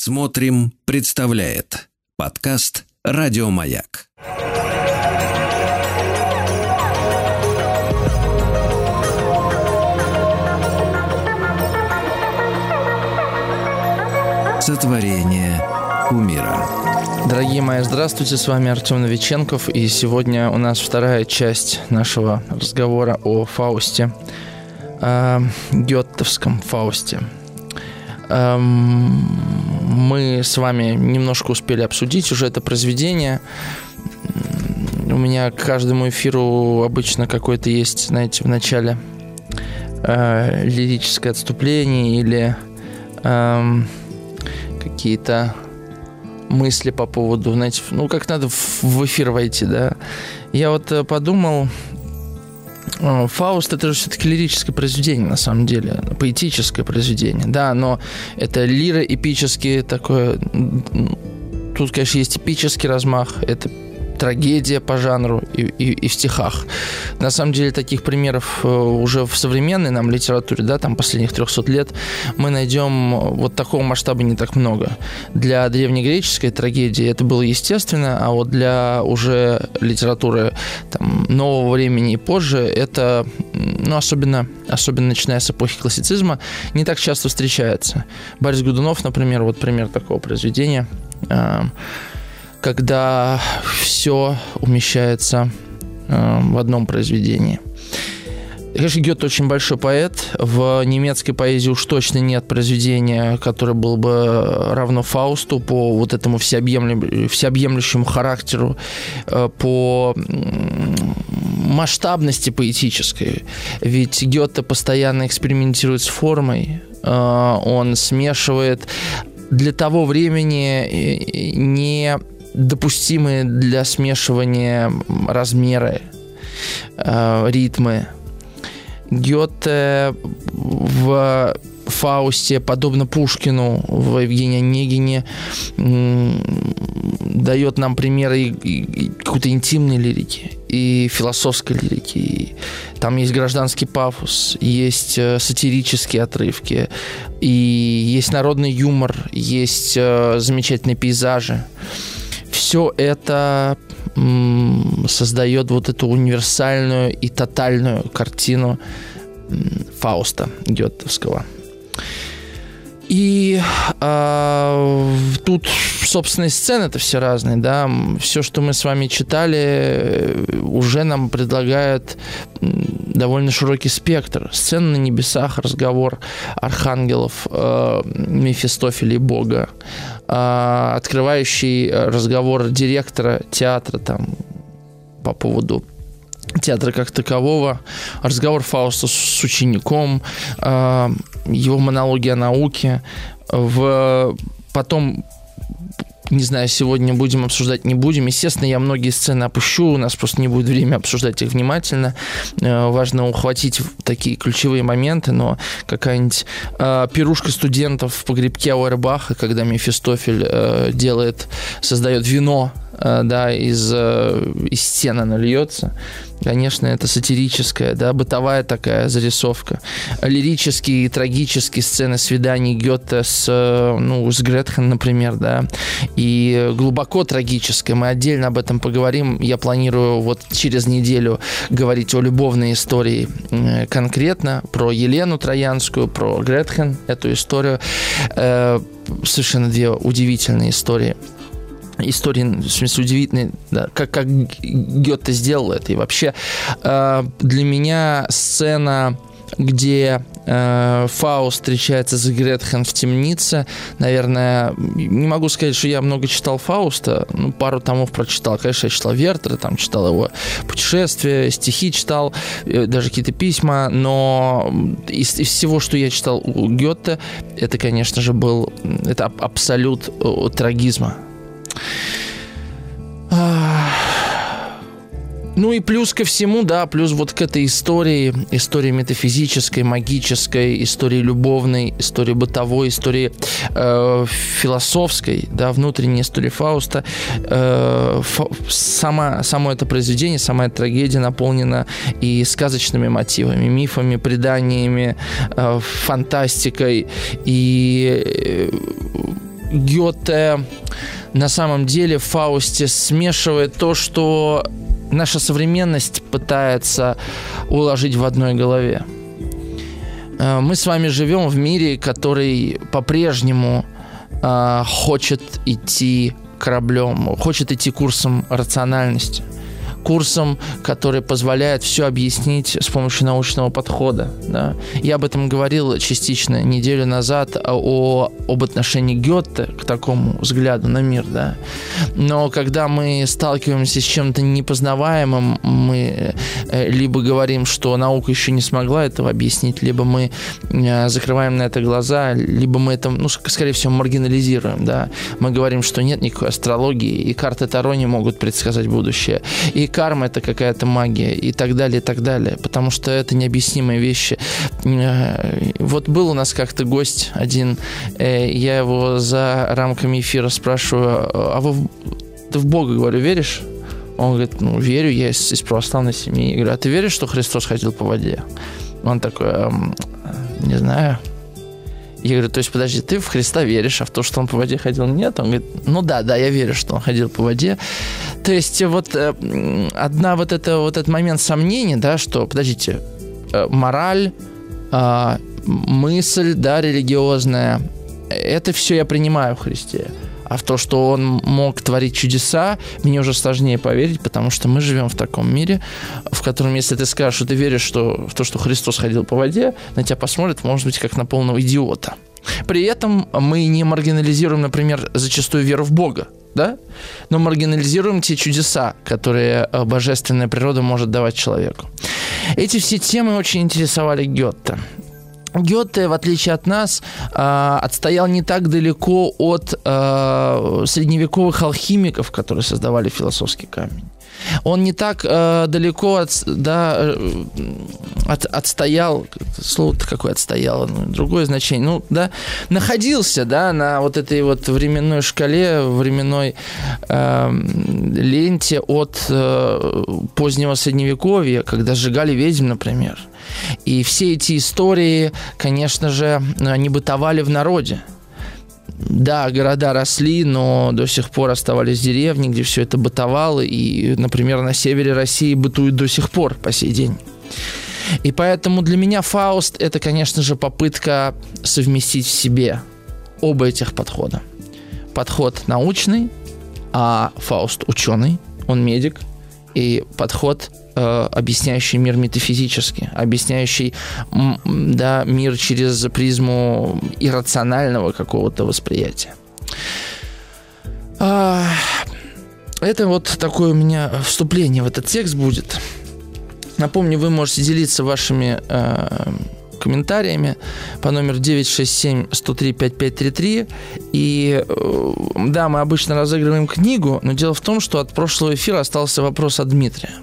Смотрим, представляет подкаст Радиомаяк. Сотворение кумира. Дорогие мои, здравствуйте, с вами Артем Новиченков, и сегодня у нас вторая часть нашего разговора о Фаусте, о Геттовском Фаусте. Эм, мы с вами немножко успели обсудить уже это произведение. У меня к каждому эфиру обычно какой-то есть, знаете, в начале э, лирическое отступление или э, какие-то мысли по поводу, знаете, ну как надо в эфир войти, да. Я вот э, подумал, Фауст это же все-таки лирическое произведение, на самом деле, поэтическое произведение, да, но это лира эпический такое, тут, конечно, есть эпический размах, это трагедия по жанру и, и, и в стихах. На самом деле таких примеров э, уже в современной нам литературе, да, там последних 300 лет, мы найдем э, вот такого масштаба не так много. Для древнегреческой трагедии это было естественно, а вот для уже литературы там, нового времени и позже это, ну, особенно, особенно начиная с эпохи классицизма, не так часто встречается. Борис Годунов, например, вот пример такого произведения э, – когда все умещается э, в одном произведении. Конечно, Гёте очень большой поэт. В немецкой поэзии уж точно нет произведения, которое было бы равно Фаусту по вот этому всеобъемлющему, всеобъемлющему характеру, э, по масштабности поэтической. Ведь Гёте постоянно экспериментирует с формой, э, он смешивает для того времени э, не допустимые для смешивания размеры, э, ритмы. Гёте в Фаусте, подобно Пушкину в Евгении Онегине, дает нам примеры какой-то интимной лирики и философской лирики. И там есть гражданский пафос, есть э, сатирические отрывки, и есть народный юмор, есть э, замечательные пейзажи все это создает вот эту универсальную и тотальную картину Фауста Гетовского. И э, тут, собственно, и сцены-то все разные, да. Все, что мы с вами читали, уже нам предлагает довольно широкий спектр. Сцены на небесах, разговор архангелов, э, Мефистофеля и Бога, э, открывающий разговор директора театра там по поводу театра как такового, разговор Фауста с учеником, э, его монологи о науке, в потом не знаю, сегодня будем обсуждать, не будем. Естественно, я многие сцены опущу, у нас просто не будет времени обсуждать их внимательно. Э, важно ухватить такие ключевые моменты, но какая-нибудь э, пирушка студентов в погребке Ауэрбаха, когда Мефистофель э, делает, создает вино да, из, э, из стены нальется. Конечно, это сатирическая, да, бытовая такая зарисовка. Лирические и трагические сцены свиданий Гёте с, э, ну, с Гретхен, например, да, и глубоко трагическое. Мы отдельно об этом поговорим. Я планирую вот через неделю говорить о любовной истории конкретно, про Елену Троянскую, про Гретхен, эту историю. Совершенно две удивительные истории истории, в смысле, удивительные, да, как, как Гёте сделал это. И вообще э, для меня сцена где э, Фауст встречается с Гретхен в темнице. Наверное, не могу сказать, что я много читал Фауста. Ну, пару томов прочитал. Конечно, я читал Вертера, там читал его путешествия, стихи читал, э, даже какие-то письма. Но из, из всего, что я читал у Гёте, это, конечно же, был это абсолют э, трагизма ну и плюс ко всему, да, плюс вот к этой истории, истории метафизической, магической, истории любовной, истории бытовой, истории э, философской, да, внутренней истории Фауста. Э, фа, сама, само это произведение, сама эта трагедия наполнена и сказочными мотивами, мифами, преданиями, э, фантастикой и э, Гёте на самом деле в Фаусте смешивает то, что наша современность пытается уложить в одной голове. Э, мы с вами живем в мире, который по-прежнему э, хочет идти кораблем, хочет идти курсом рациональности – курсом, который позволяет все объяснить с помощью научного подхода. Да? Я об этом говорил частично неделю назад о, об отношении Гетте к такому взгляду на мир. Да? Но когда мы сталкиваемся с чем-то непознаваемым, мы э, либо говорим, что наука еще не смогла этого объяснить, либо мы э, закрываем на это глаза, либо мы это, ну, скорее всего, маргинализируем. Да? Мы говорим, что нет никакой астрологии, и карты Таро не могут предсказать будущее. И карма это какая-то магия и так далее, и так далее. Потому что это необъяснимые вещи. Э, вот был у нас как-то гость один, э, я его за рамками эфира спрашиваю, а вы ты в Бога, говорю, веришь? Он говорит, ну, верю, я из, из православной семьи. Я говорю, а ты веришь, что Христос ходил по воде? Он такой, эм, не знаю. Я говорю, то есть, подожди, ты в Христа веришь, а в то, что он по воде ходил, нет? Он говорит, ну да, да, я верю, что он ходил по воде. То есть, вот э, одна вот это вот этот момент сомнений, да, что, подождите, э, мораль, э, мысль, да, религиозная, это все я принимаю в Христе. А в то, что он мог творить чудеса, мне уже сложнее поверить, потому что мы живем в таком мире, в котором, если ты скажешь, что ты веришь что, в то, что Христос ходил по воде, на тебя посмотрят, может быть, как на полного идиота. При этом мы не маргинализируем, например, зачастую веру в Бога, да? но маргинализируем те чудеса, которые э, божественная природа может давать человеку. Эти все темы очень интересовали Гетте. Гёте, в отличие от нас, э, отстоял не так далеко от э, средневековых алхимиков, которые создавали философский камень. Он не так э, далеко от, да, э, от, отстоял, слово-то какое отстояло, ну, другое значение, ну, да, находился, да, на вот этой вот временной шкале, временной э, ленте от э, позднего средневековья, когда сжигали ведьм, например. И все эти истории, конечно же, они бытовали в народе. Да, города росли, но до сих пор оставались деревни, где все это бытовало. И, например, на севере России бытует до сих пор по сей день. И поэтому для меня Фауст – это, конечно же, попытка совместить в себе оба этих подхода. Подход научный, а Фауст ученый, он медик, и подход объясняющий мир метафизически, объясняющий да, мир через призму иррационального какого-то восприятия. А, это вот такое у меня вступление в этот текст будет. Напомню, вы можете делиться вашими э, комментариями по номеру 967-103-5533. И э, да, мы обычно разыгрываем книгу, но дело в том, что от прошлого эфира остался вопрос от Дмитрия.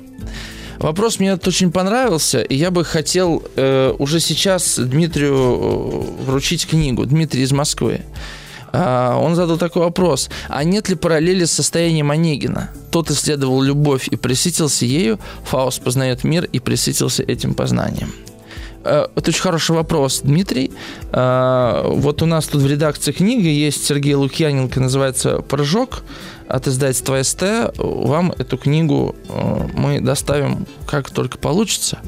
Вопрос мне очень понравился, и я бы хотел э, уже сейчас Дмитрию э, вручить книгу. Дмитрий из Москвы. Uh, он задал такой вопрос. А нет ли параллели с состоянием Онегина? Тот исследовал любовь и присытился ею, Фауст познает мир и присытился этим познанием. Uh, это очень хороший вопрос, Дмитрий. Uh, вот у нас тут в редакции книги есть Сергей Лукьяненко, называется «Прыжок» от издательства СТ. Вам эту книгу э, мы доставим как только получится.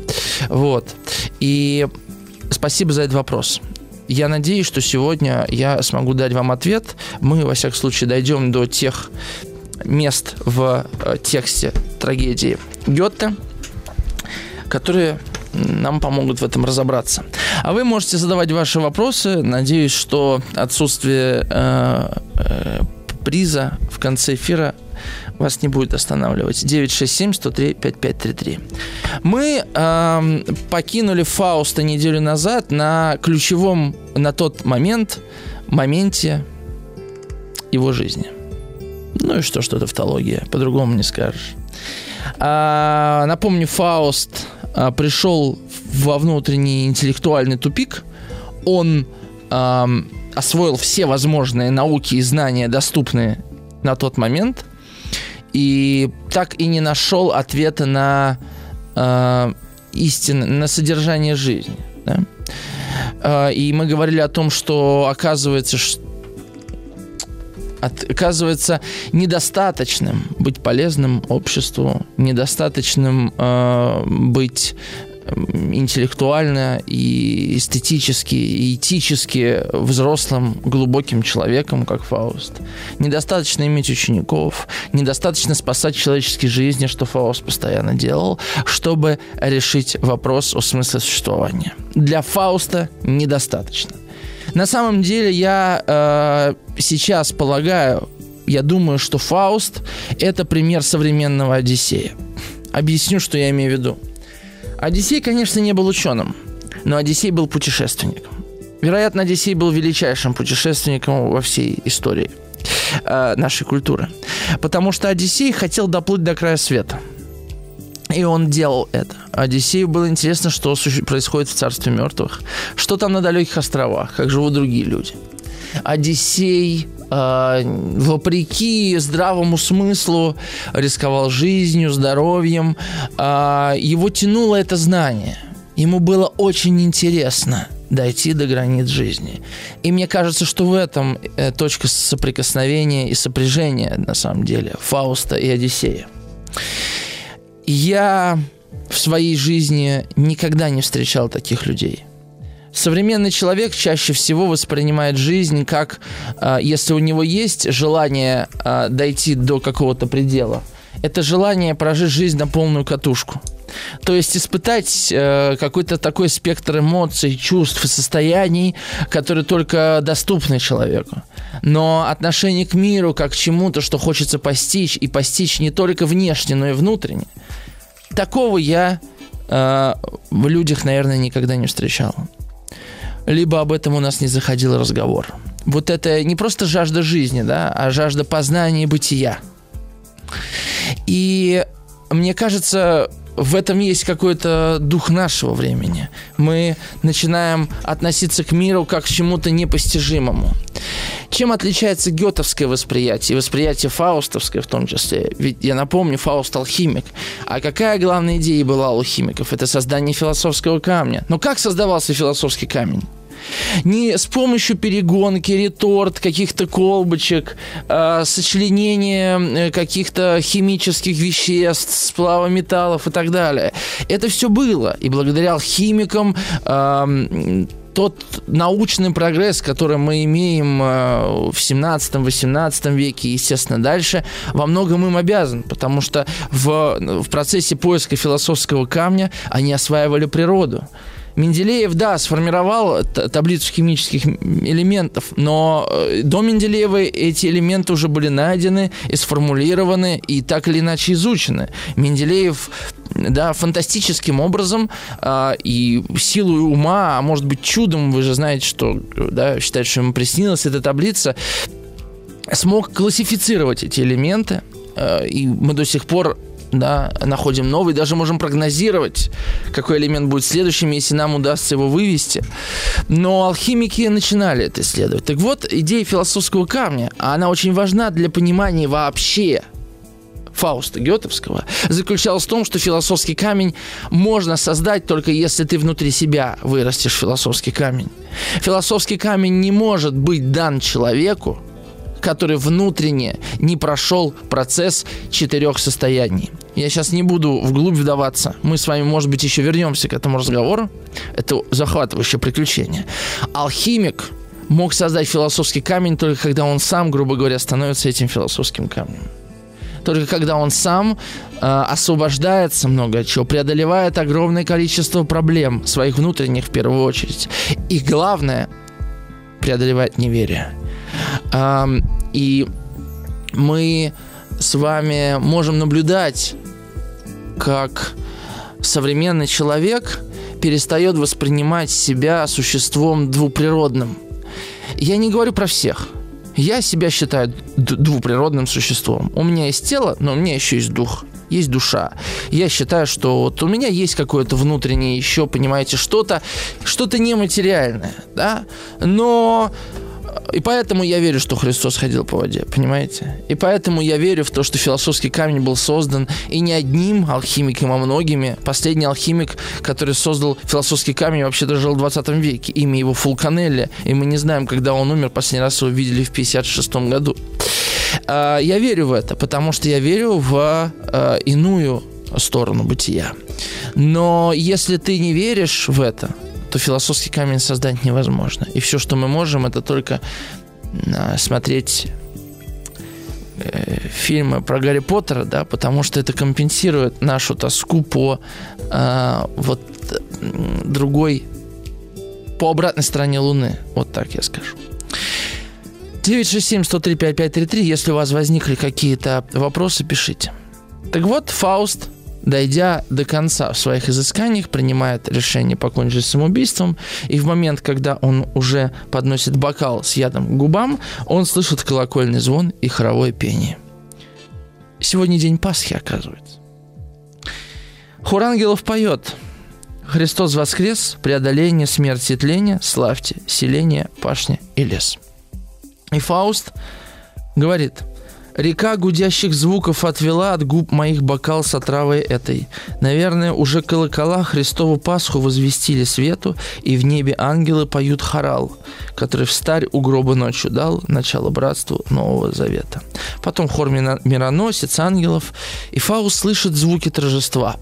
Вот. И спасибо за этот вопрос. Я надеюсь, что сегодня я смогу дать вам ответ. Мы, во всяком случае, дойдем до тех мест в э, тексте трагедии Гетте, которые нам помогут в этом разобраться. А вы можете задавать ваши вопросы. Надеюсь, что отсутствие э, э, приза в конце эфира вас не будет останавливать. 967-103-5533. Мы э, покинули Фауста неделю назад на ключевом на тот момент, моменте его жизни. Ну и что, что это тавтология, по-другому не скажешь. А, напомню, Фауст а, пришел во внутренний интеллектуальный тупик. Он а, освоил все возможные науки и знания, доступные на тот момент, и так и не нашел ответа на э, истину, на содержание жизни. Да? Э, и мы говорили о том, что оказывается, что оказывается недостаточным быть полезным обществу, недостаточным э, быть интеллектуально и эстетически, и этически взрослым, глубоким человеком, как Фауст. Недостаточно иметь учеников, недостаточно спасать человеческие жизни, что Фауст постоянно делал, чтобы решить вопрос о смысле существования. Для Фауста недостаточно. На самом деле я э, сейчас полагаю, я думаю, что Фауст – это пример современного Одиссея. Объясню, что я имею в виду. Одиссей, конечно, не был ученым, но Одиссей был путешественником. Вероятно, Одиссей был величайшим путешественником во всей истории э, нашей культуры. Потому что Одиссей хотел доплыть до края света. И он делал это. Одиссею было интересно, что происходит в царстве мертвых, что там на далеких островах, как живут другие люди. Одиссей э, вопреки здравому смыслу рисковал жизнью, здоровьем. Э, его тянуло это знание. Ему было очень интересно дойти до границ жизни. И мне кажется, что в этом э, точка соприкосновения и сопряжения, на самом деле, Фауста и Одиссея. Я в своей жизни никогда не встречал таких людей – Современный человек чаще всего воспринимает жизнь как, э, если у него есть желание э, дойти до какого-то предела, это желание прожить жизнь на полную катушку. То есть испытать э, какой-то такой спектр эмоций, чувств и состояний, которые только доступны человеку. Но отношение к миру как к чему-то, что хочется постичь, и постичь не только внешне, но и внутренне, такого я э, в людях, наверное, никогда не встречал либо об этом у нас не заходил разговор. Вот это не просто жажда жизни, да, а жажда познания бытия. И мне кажется, в этом есть какой-то дух нашего времени. Мы начинаем относиться к миру как к чему-то непостижимому. Чем отличается гетовское восприятие и восприятие фаустовское в том числе? Ведь я напомню, Фауст алхимик. А какая главная идея была у алхимиков? Это создание философского камня. Но как создавался философский камень? Не с помощью перегонки, реторт, каких-то колбочек, э, сочленения э, каких-то химических веществ, сплава металлов и так далее. Это все было. И благодаря химикам э, тот научный прогресс, который мы имеем э, в 17-18 веке, естественно, дальше, во многом им обязан, потому что в, в процессе поиска философского камня они осваивали природу. Менделеев, да, сформировал таблицу химических элементов, но э, до Менделеева эти элементы уже были найдены и сформулированы, и так или иначе изучены. Менделеев да, фантастическим образом э, и силой ума, а может быть чудом, вы же знаете, что да, считает, что ему приснилась эта таблица, смог классифицировать эти элементы, э, и мы до сих пор да, находим новый, даже можем прогнозировать, какой элемент будет следующим, если нам удастся его вывести. Но алхимики начинали это исследовать. Так вот, идея философского камня, она очень важна для понимания вообще Фауста Гетовского, заключалась в том, что философский камень можно создать только если ты внутри себя вырастешь философский камень. Философский камень не может быть дан человеку, который внутренне не прошел процесс четырех состояний. Я сейчас не буду вглубь вдаваться. Мы с вами, может быть, еще вернемся к этому разговору. Это захватывающее приключение. Алхимик мог создать философский камень только когда он сам, грубо говоря, становится этим философским камнем. Только когда он сам э, освобождается много чего, преодолевает огромное количество проблем, своих внутренних в первую очередь. И главное, преодолевает неверие. И мы с вами можем наблюдать, как современный человек перестает воспринимать себя существом двуприродным. Я не говорю про всех. Я себя считаю двуприродным существом. У меня есть тело, но у меня еще есть дух есть душа. Я считаю, что вот у меня есть какое-то внутреннее еще, понимаете, что-то, что-то нематериальное, да, но и поэтому я верю, что Христос ходил по воде, понимаете? И поэтому я верю в то, что философский камень был создан и не одним алхимиком, а многими. Последний алхимик, который создал философский камень, вообще-то жил в 20 веке. Имя его Фулканелли. И мы не знаем, когда он умер. Последний раз его видели в 56 году. э, я верю в это, потому что я верю в э, иную сторону бытия. Но если ты не веришь в это, то философский камень создать невозможно. И все, что мы можем, это только э, смотреть э, фильмы про Гарри Поттера, да, потому что это компенсирует нашу тоску по э, вот другой, по обратной стороне Луны. Вот так я скажу. 967-103-5533, если у вас возникли какие-то вопросы, пишите. Так вот, Фауст дойдя до конца в своих изысканиях, принимает решение покончить самоубийством, и в момент, когда он уже подносит бокал с ядом к губам, он слышит колокольный звон и хоровое пение. Сегодня день Пасхи, оказывается. Хор ангелов поет «Христос воскрес, преодоление, смерти и тления, славьте, селение, пашня и лес». И Фауст говорит – Река гудящих звуков отвела от губ моих бокал с отравой этой. Наверное, уже колокола Христову Пасху возвестили свету, и в небе ангелы поют хорал, который в старь у гроба ночью дал начало братству Нового Завета. Потом хор мироносец ангелов, и Фаус слышит звуки торжества.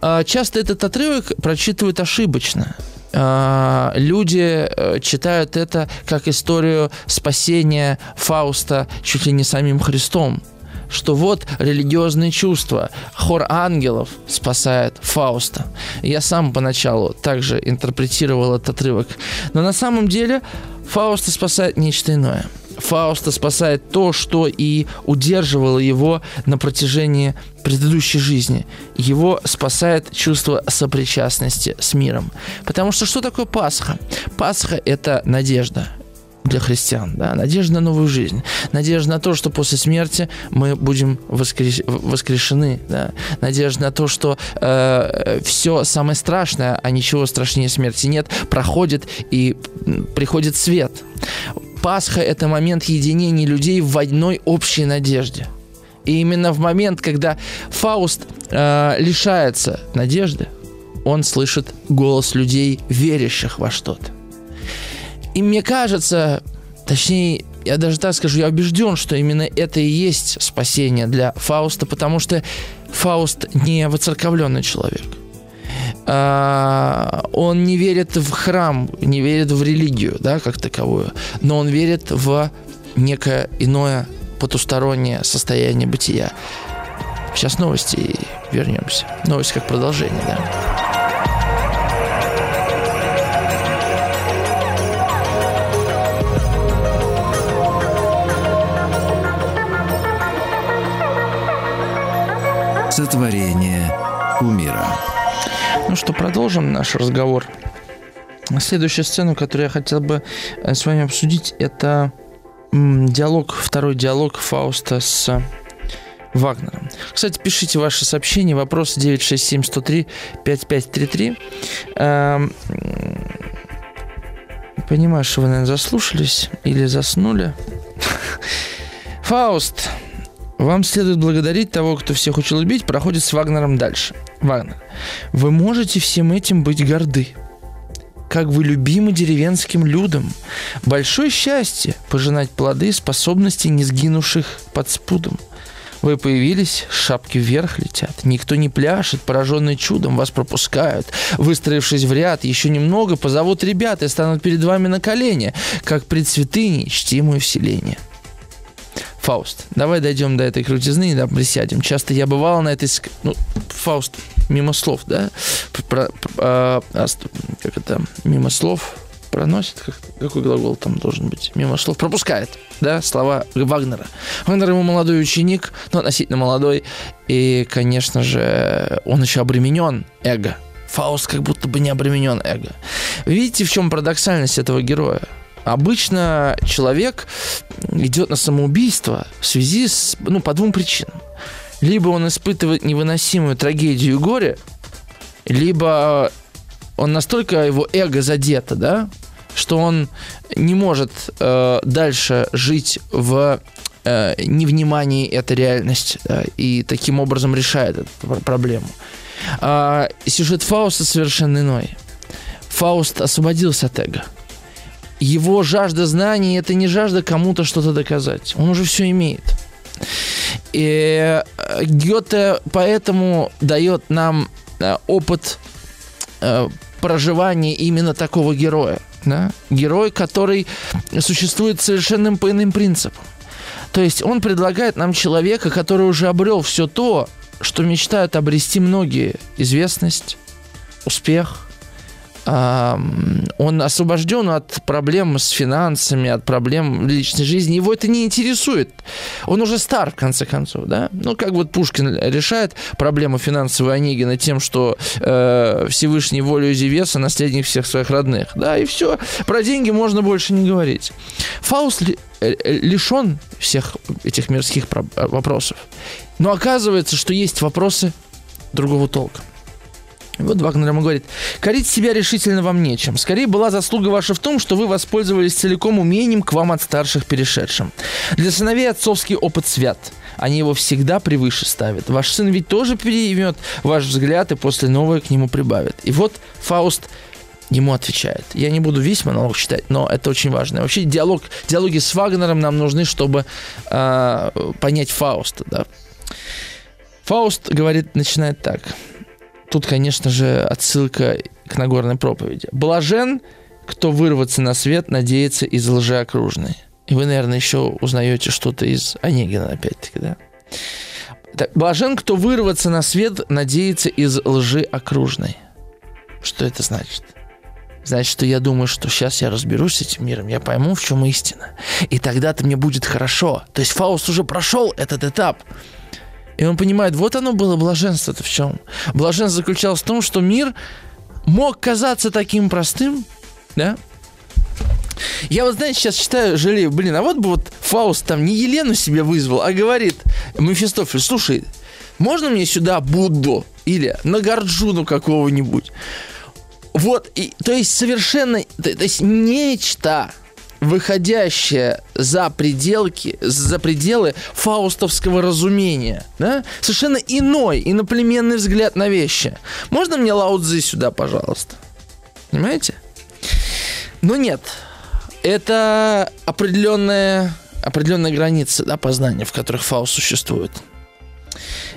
А, часто этот отрывок прочитывают ошибочно. А, люди э, читают это как историю спасения Фауста чуть ли не самим Христом что вот религиозные чувства, хор ангелов спасает Фауста. Я сам поначалу также интерпретировал этот отрывок. Но на самом деле Фауста спасает нечто иное – Фауста спасает то, что и удерживало его на протяжении предыдущей жизни. Его спасает чувство сопричастности с миром. Потому что что такое Пасха? Пасха – это надежда для христиан, да, надежда на новую жизнь, надежда на то, что после смерти мы будем воскрес... воскрешены, да, надежда на то, что э, все самое страшное, а ничего страшнее смерти нет, проходит и приходит свет. Пасха – это момент единения людей в одной общей надежде. И именно в момент, когда Фауст э, лишается надежды, он слышит голос людей, верящих во что-то. И мне кажется, точнее, я даже так скажу, я убежден, что именно это и есть спасение для Фауста, потому что Фауст не воцерковленный человек. А, он не верит в храм, не верит в религию, да, как таковую, но он верит в некое иное потустороннее состояние бытия. Сейчас новости и вернемся. Новость как продолжение, да. Сотворение умира. Ну что, продолжим наш разговор. Следующая сцена, которую я хотел бы э, с вами обсудить, это диалог, второй диалог Фауста с Вагнером. Кстати, пишите ваши сообщения, вопросы 967-103-5533. Эм, вы, наверное, заслушались или заснули. Фауст, вам следует благодарить того, кто всех учил убить, проходит с Вагнером дальше. Вагнер, вы можете всем этим быть горды. Как вы любимы деревенским людям. Большое счастье пожинать плоды способностей не сгинувших под спудом. Вы появились, шапки вверх летят. Никто не пляшет, пораженный чудом, вас пропускают. Выстроившись в ряд, еще немного позовут ребят и станут перед вами на колени, как пред святыней чтимую вселение. Фауст, давай дойдем до этой крутизны и да, присядем. Часто я бывал на этой... Ну, Фауст, мимо слов, да? Про, про, а, как это? Мимо слов проносит, как, какой глагол там должен быть? Мимо слов пропускает, да, слова Вагнера. Вагнер ему молодой ученик, ну, относительно молодой, и, конечно же, он еще обременен эго. Фауст как будто бы не обременен эго. Видите, в чем парадоксальность этого героя? Обычно человек идет на самоубийство в связи с, ну, по двум причинам. Либо он испытывает невыносимую трагедию и горе, либо он настолько его эго задето, да, что он не может э, дальше жить в э, невнимании этой реальности да, и таким образом решает эту проблему. А сюжет Фауста совершенно иной. Фауст освободился от эго. Его жажда знаний это не жажда кому-то что-то доказать. Он уже все имеет. И э, Гёте поэтому дает нам э, опыт э, проживания именно такого героя. Да? Герой, который существует совершенно по иным принципам. То есть он предлагает нам человека, который уже обрел все то, что мечтают обрести многие. Известность, успех, он освобожден от проблем с финансами, от проблем личной жизни. Его это не интересует. Он уже стар, в конце концов, да? Ну, как вот Пушкин решает проблему финансовой Онегина тем, что э, Всевышний волю Зевеса наследник всех своих родных. Да, и все. Про деньги можно больше не говорить. Фауст ли, э, лишен всех этих мирских вопросов. Но оказывается, что есть вопросы другого толка. Вот Вагнер ему говорит, корить себя решительно вам нечем. Скорее была заслуга ваша в том, что вы воспользовались целиком умением к вам от старших перешедшим. Для сыновей отцовский опыт свят. Они его всегда превыше ставят. Ваш сын ведь тоже переймет ваш взгляд и после новое к нему прибавит. И вот Фауст ему отвечает. Я не буду весь монолог читать, но это очень важно. Вообще диалог, диалоги с Вагнером нам нужны, чтобы э, понять Фауста. Да? Фауст говорит, начинает так. Тут, конечно же, отсылка к Нагорной проповеди. «Блажен, кто вырваться на свет надеется из лжи окружной». И вы, наверное, еще узнаете что-то из Онегина, опять-таки, да? Так, блажен, кто вырваться на свет надеется из лжи окружной. Что это значит? Значит, что я думаю, что сейчас я разберусь с этим миром, я пойму, в чем истина. И тогда-то мне будет хорошо. То есть Фауст уже прошел этот этап. И он понимает, вот оно было блаженство-то в чем. Блаженство заключалось в том, что мир мог казаться таким простым, да? Я вот, знаете, сейчас читаю, жалею, блин, а вот бы вот Фауст там не Елену себе вызвал, а говорит Мефистофель, слушай, можно мне сюда Будду или Нагарджуну какого-нибудь? Вот, и, то есть совершенно, то, то есть нечто, выходящее за пределки, за пределы фаустовского разумения, да? Совершенно иной, иноплеменный взгляд на вещи. Можно мне Лаудзы сюда, пожалуйста? Понимаете? Но нет. Это определенная, определенная граница да, познания, в которых Фауст существует.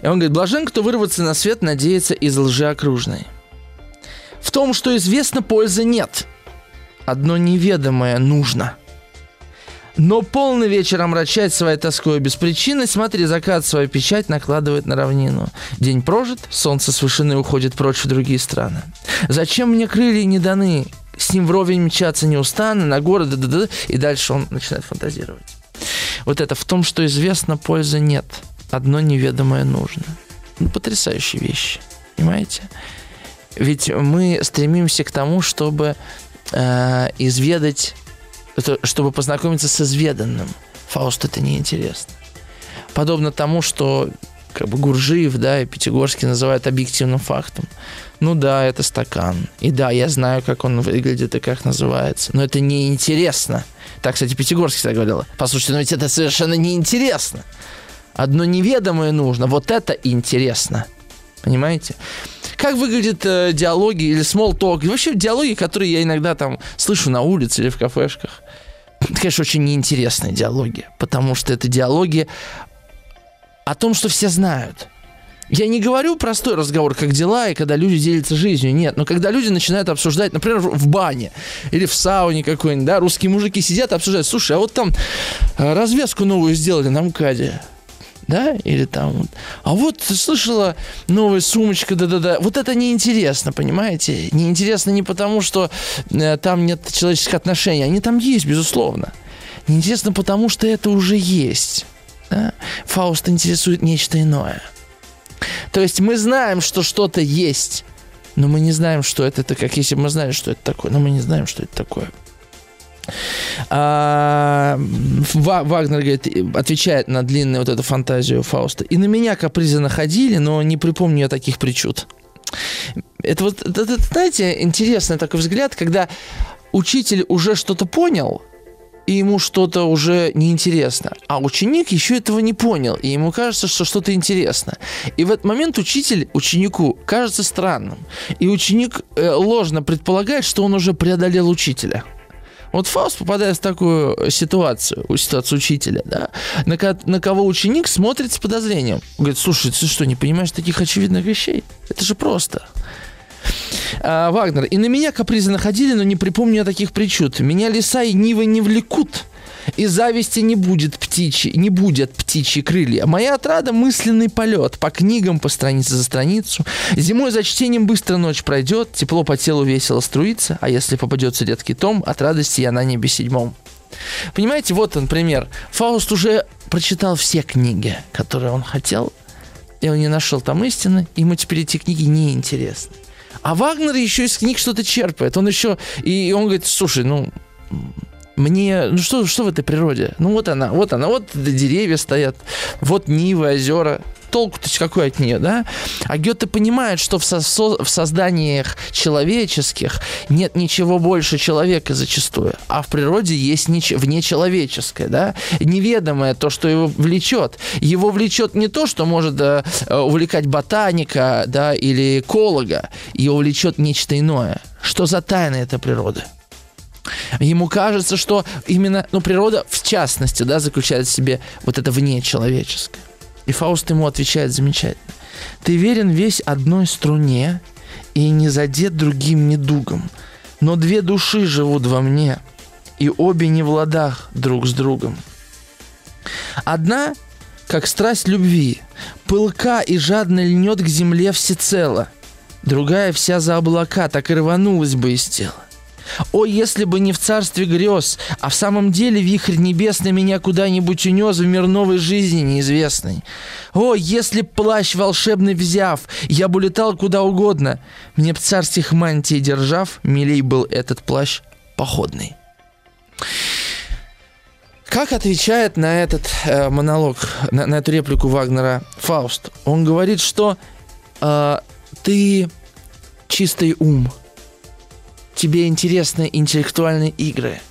И он говорит, блажен, кто вырваться на свет надеется из лжи окружной. В том, что известно, пользы нет – одно неведомое нужно. Но полный вечер омрачать своей тоской без причины, смотри, закат свою печать накладывает на равнину. День прожит, солнце с вышины уходит прочь в другие страны. Зачем мне крылья не даны? С ним вровень мчаться не устану, на горы, да, да, да, и дальше он начинает фантазировать. Вот это в том, что известно, пользы нет. Одно неведомое нужно. Ну, потрясающие вещи, понимаете? Ведь мы стремимся к тому, чтобы э, изведать, чтобы познакомиться с изведанным. Фауст это неинтересно. Подобно тому, что как бы Гуржиев, да, и Пятигорский называют объективным фактом. Ну да, это стакан. И да, я знаю, как он выглядит и как называется. Но это неинтересно. Так, кстати, Пятигорский так говорил. Послушайте, но ведь это совершенно неинтересно. Одно неведомое нужно. Вот это интересно. Понимаете? Как выглядят э, диалоги или small talk, и вообще диалоги, которые я иногда там слышу на улице или в кафешках. Это, конечно, очень неинтересные диалоги, потому что это диалоги о том, что все знают. Я не говорю простой разговор, как дела, и когда люди делятся жизнью. Нет, но когда люди начинают обсуждать, например, в бане или в сауне какой-нибудь, да, русские мужики сидят и обсуждают, слушай, а вот там э, развязку новую сделали на МКАДе да, или там, а вот слышала новая сумочка, да-да-да, вот это неинтересно, понимаете, неинтересно не потому, что э, там нет человеческих отношений, они там есть, безусловно, неинтересно потому, что это уже есть, да? Фауст интересует нечто иное. То есть мы знаем, что что-то есть, но мы не знаем, что это, это как если бы мы знали, что это такое, но мы не знаем, что это такое. А, Вагнер говорит, отвечает на длинную вот эту фантазию Фауста. И на меня капризы находили, но не припомню я таких причуд. Это вот, это, знаете, интересный такой взгляд, когда учитель уже что-то понял, и ему что-то уже неинтересно. А ученик еще этого не понял, и ему кажется, что что-то интересно. И в этот момент учитель ученику кажется странным. И ученик э, ложно предполагает, что он уже преодолел учителя. Вот Фауст попадает в такую ситуацию, ситуацию учителя, да, на, на кого ученик смотрит с подозрением. Говорит, слушай, ты что, не понимаешь таких очевидных вещей? Это же просто. А, Вагнер. И на меня капризы находили, но не припомню я таких причуд. Меня леса и нивы не влекут. И зависти не будет птичьи, не будет птичьи крылья. Моя отрада – мысленный полет. По книгам, по странице за страницу. Зимой за чтением быстро ночь пройдет, тепло по телу весело струится, а если попадется редкий том, от радости я на небе седьмом. Понимаете, вот он пример. Фауст уже прочитал все книги, которые он хотел, и он не нашел там истины, ему теперь эти книги не интересны. А Вагнер еще из книг что-то черпает. Он еще... И он говорит, слушай, ну, мне, ну что, что в этой природе? Ну вот она, вот она, вот деревья стоят, вот Нивы, озера. Толку-то какой от нее, да? А Гёте понимает, что в, со в созданиях человеческих нет ничего больше человека зачастую, а в природе есть неч внечеловеческое, да? Неведомое то, что его влечет. Его влечет не то, что может э, увлекать ботаника, да, или эколога. Его влечет нечто иное. Что за тайна этой природы? Ему кажется, что именно, ну, природа в частности, да, заключает в себе вот это внечеловеческое. И Фауст ему отвечает замечательно. Ты верен весь одной струне и не задет другим недугом. Но две души живут во мне, и обе не в ладах друг с другом. Одна, как страсть любви, пылка и жадно льнет к земле всецело. Другая вся за облака, так и рванулась бы из тела. О, если бы не в царстве грез, а в самом деле вихрь небесный меня куда-нибудь унес в мир новой жизни неизвестной. О, если б плащ волшебный взяв, я бы летал куда угодно. Мне б царских мантий держав, милей был этот плащ походный. Как отвечает на этот э, монолог, на, на эту реплику Вагнера Фауст? Он говорит, что э, ты чистый ум – тебе интересны интеллектуальные игры.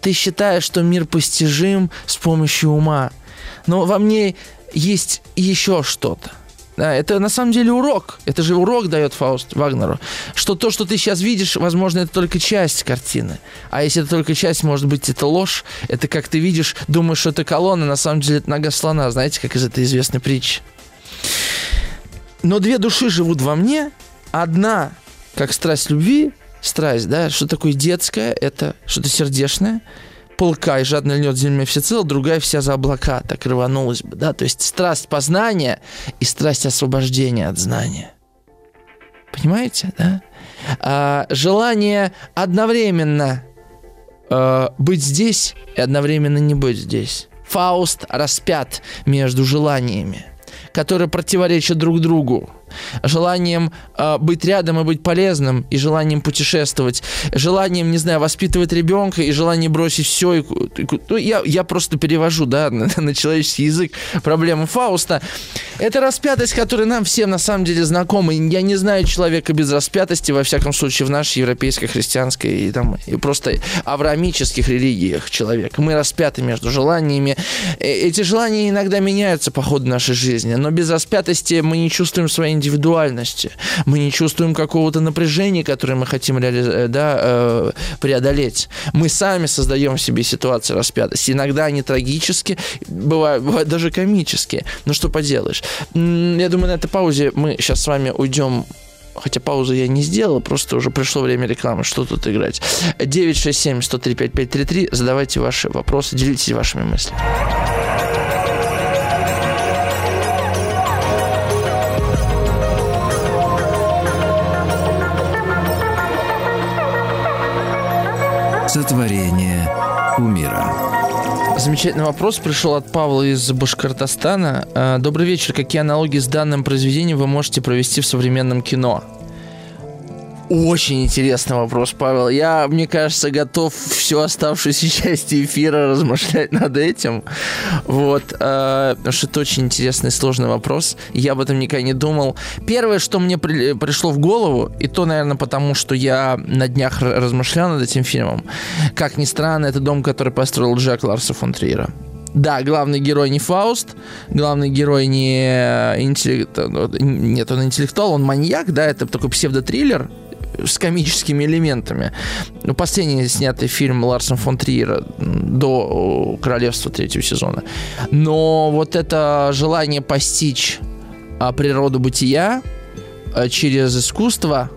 Ты считаешь, что мир постижим с помощью ума. Но во мне есть еще что-то. Это на самом деле урок. Это же урок дает Фауст Вагнеру. Что то, что ты сейчас видишь, возможно, это только часть картины. А если это только часть, может быть, это ложь. Это как ты видишь, думаешь, что это колонна, на самом деле это нога слона. Знаете, как из этой известной притчи. Но две души живут во мне. Одна, как страсть любви, страсть, да, что такое детское, это что-то сердечное, полка и жадно льнет земля всецело, другая вся за облака, так рванулась бы, да, то есть страсть познания и страсть освобождения от знания. Понимаете, да? А, желание одновременно э, быть здесь и одновременно не быть здесь. Фауст распят между желаниями, которые противоречат друг другу желанием э, быть рядом и быть полезным, и желанием путешествовать, желанием, не знаю, воспитывать ребенка, и желанием бросить все. И, ну, я, я просто перевожу, да, на, на человеческий язык проблему Фауста. Это распятость, которая нам всем на самом деле знакома. Я не знаю человека без распятости, во всяком случае, в нашей европейской, христианской и, там, и просто авраамических религиях человека. Мы распяты между желаниями. Э, эти желания иногда меняются по ходу нашей жизни, но без распятости мы не чувствуем своей индивидуальности. Мы не чувствуем какого-то напряжения, которое мы хотим реали... Э, да, э, преодолеть. Мы сами создаем себе ситуации распятости. Иногда они трагические, бывают, бывают даже комические. Но что поделаешь. Я думаю, на этой паузе мы сейчас с вами уйдем Хотя паузу я не сделал, просто уже пришло время рекламы. Что тут играть? 967-103-5533. Задавайте ваши вопросы, делитесь вашими мыслями. Сотворение умира. Замечательный вопрос пришел от Павла из Башкортостана. Э, Добрый вечер. Какие аналогии с данным произведением вы можете провести в современном кино? Очень интересный вопрос, Павел. Я, мне кажется, готов всю оставшуюся часть эфира размышлять над этим. Вот. Э, потому что это очень интересный сложный вопрос. Я об этом никогда не думал. Первое, что мне при, пришло в голову, и то, наверное, потому что я на днях размышлял над этим фильмом, как ни странно, это дом, который построил Джек Ларса фон Триера. Да, главный герой не Фауст, главный герой не интеллект... Нет, он интеллектуал, он маньяк, да, это такой псевдотриллер, с комическими элементами. Ну, последний снятый фильм Ларсен фон Триера до «Королевства» третьего сезона. Но вот это желание постичь а, природу бытия а, через искусство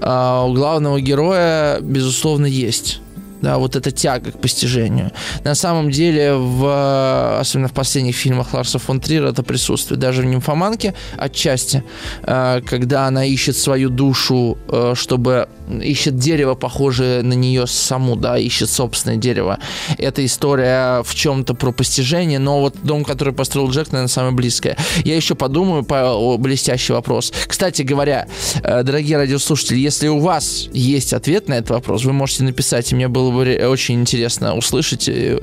а, у главного героя, безусловно, есть да, вот эта тяга к постижению. На самом деле, в, особенно в последних фильмах Ларса фон Трира это присутствует. Даже в «Нимфоманке» отчасти, э, когда она ищет свою душу, э, чтобы ищет дерево, похожее на нее саму, да, ищет собственное дерево. Это история в чем-то про постижение, но вот дом, который построил Джек, наверное, самое близкое. Я еще подумаю по блестящий вопрос. Кстати говоря, э, дорогие радиослушатели, если у вас есть ответ на этот вопрос, вы можете написать, и мне было бы очень интересно услышать. Э,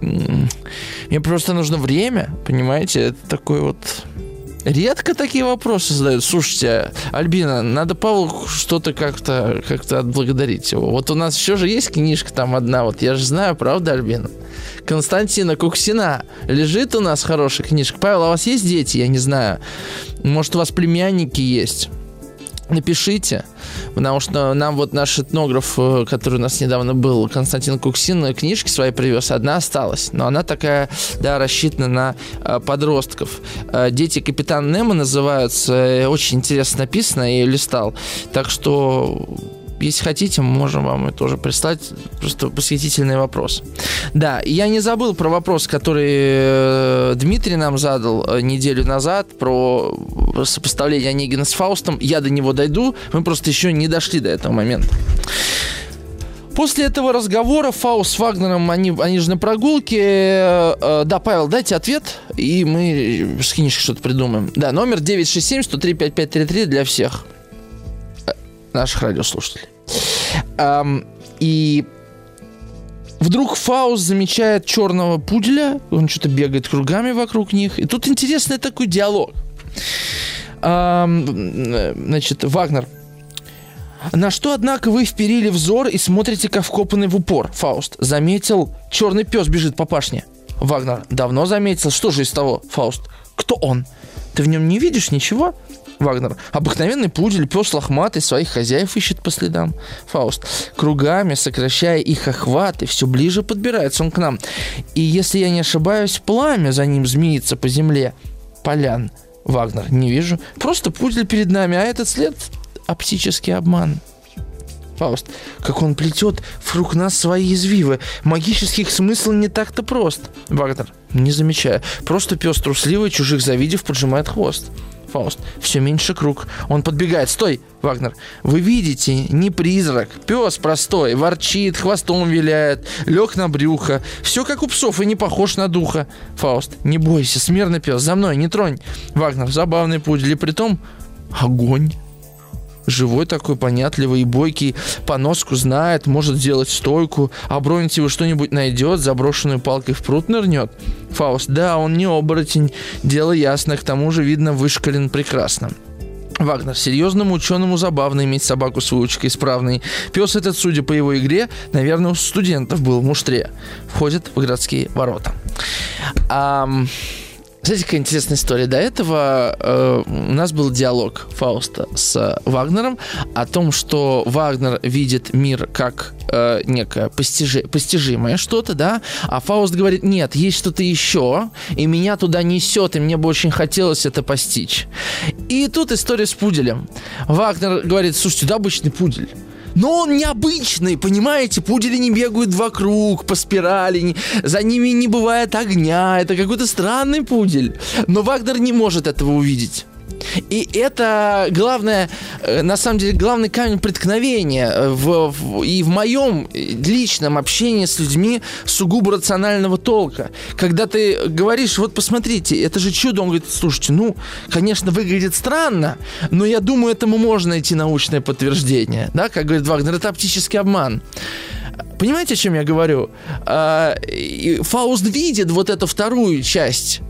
мне просто нужно время, понимаете? Это такой вот Редко такие вопросы задают. Слушайте, Альбина, надо Павлу что-то как-то как отблагодарить его. Вот у нас еще же есть книжка там одна, вот я же знаю, правда, Альбина? Константина Куксина. Лежит у нас хорошая книжка. Павел, а у вас есть дети? Я не знаю. Может, у вас племянники есть? Напишите, потому что нам вот наш этнограф, э, который у нас недавно был, Константин Куксин, книжки свои привез, одна осталась, но она такая, да, рассчитана на э, подростков. Э, «Дети капитана Немо» называются, очень интересно написано, я ее листал, так что если хотите, мы можем вам это тоже прислать. Просто восхитительный вопрос. Да, я не забыл про вопрос, который э, Дмитрий нам задал э, неделю назад про сопоставление Онегина с Фаустом. Я до него дойду. Мы просто еще не дошли до этого момента. После этого разговора Фауст с Вагнером, они, они же на прогулке. Э, да, Павел, дайте ответ, и мы с книжкой что-то придумаем. Да, номер 967-103-5533 для всех наших радиослушателей. Эм, и Вдруг Фауст замечает черного пуделя, он что-то бегает кругами вокруг них. И тут интересный такой диалог. Значит, Вагнер. На что, однако, вы вперили взор и смотрите, как вкопанный в упор? Фауст. Заметил, черный пес бежит по пашне. Вагнер. Давно заметил. Что же из того? Фауст. Кто он? Ты в нем не видишь ничего? Вагнер. Обыкновенный пудель, пес лохматый, своих хозяев ищет по следам. Фауст. Кругами, сокращая их охваты, все ближе подбирается он к нам. И если я не ошибаюсь, пламя за ним змеится по земле. Полян. Вагнер. Не вижу. Просто пудель перед нами, а этот след оптический обман. Фауст, как он плетет вокруг нас свои извивы. Магических смысл не так-то прост. Вагнер, не замечая. Просто пес трусливый, чужих завидев, поджимает хвост. Фауст. Все меньше круг. Он подбегает. Стой, Вагнер. Вы видите, не призрак. Пес простой. Ворчит, хвостом виляет. Лег на брюхо. Все как у псов и не похож на духа. Фауст. Не бойся, смирный пес. За мной, не тронь. Вагнер. Забавный пудель. И притом огонь живой такой, понятливый и бойкий, поноску знает, может сделать стойку, а бронить его что-нибудь найдет, заброшенную палкой в пруд нырнет. Фауст, да, он не оборотень, дело ясно, к тому же, видно, вышколен прекрасно. Вагнер. Серьезному ученому забавно иметь собаку с выучкой исправной. Пес этот, судя по его игре, наверное, у студентов был в муштре. Входит в городские ворота. Эм... Знаете, какая интересная история. До этого э, у нас был диалог Фауста с Вагнером о том, что Вагнер видит мир как э, некое постижи, постижимое что-то, да, а Фауст говорит, нет, есть что-то еще, и меня туда несет, и мне бы очень хотелось это постичь. И тут история с пуделем. Вагнер говорит, слушайте, да, обычный пудель. Но он необычный, понимаете? Пудели не бегают вокруг по спирали, за ними не бывает огня. Это какой-то странный пудель. Но Вагнер не может этого увидеть. И это главное, э, на самом деле, главный камень преткновения э, в, в, и в моем личном общении с людьми сугубо рационального толка. Когда ты говоришь, вот посмотрите, это же чудо, он говорит, слушайте, ну, конечно, выглядит странно, но я думаю, этому можно найти научное подтверждение. Да, как говорит Вагнер, это оптический обман. Понимаете, о чем я говорю? А, Фауст видит вот эту вторую часть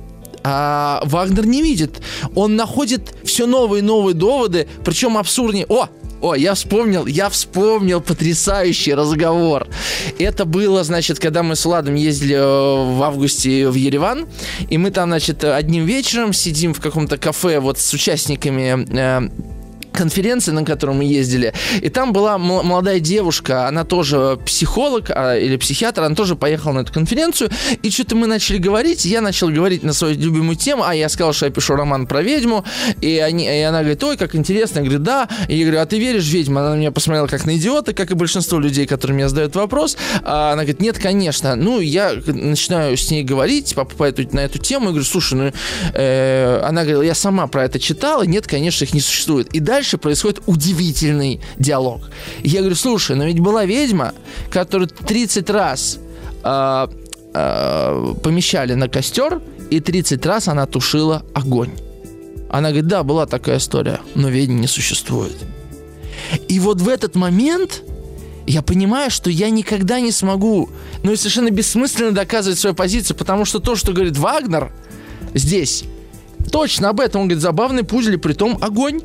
а Вагнер не видит. Он находит все новые и новые доводы, причем абсурднее. О, о, я вспомнил, я вспомнил потрясающий разговор. Это было, значит, когда мы с Владом ездили э, в августе в Ереван, и мы там, значит, одним вечером сидим в каком-то кафе вот с участниками э, конференции, на которую мы ездили, и там была молодая девушка, она тоже психолог а, или психиатр, она тоже поехала на эту конференцию, и что-то мы начали говорить, я начал говорить на свою любимую тему, а я сказал, что я пишу роман про ведьму, и, они, и она говорит, ой, как интересно, я говорю, да, и я говорю, а ты веришь в ведьму? Она на меня посмотрела как на идиота, как и большинство людей, которые мне задают вопрос, а она говорит, нет, конечно, ну, я начинаю с ней говорить по, по эту, на эту тему, и говорю, слушай, ну, э, она говорила, я сама про это читала, нет, конечно, их не существует, и дальше дальше происходит удивительный диалог. я говорю, слушай, но ведь была ведьма, которую 30 раз э, э, помещали на костер, и 30 раз она тушила огонь. Она говорит, да, была такая история, но ведьм не существует. И вот в этот момент я понимаю, что я никогда не смогу, ну и совершенно бессмысленно доказывать свою позицию, потому что то, что говорит Вагнер здесь, точно об этом. Он говорит, забавный пузель, при том огонь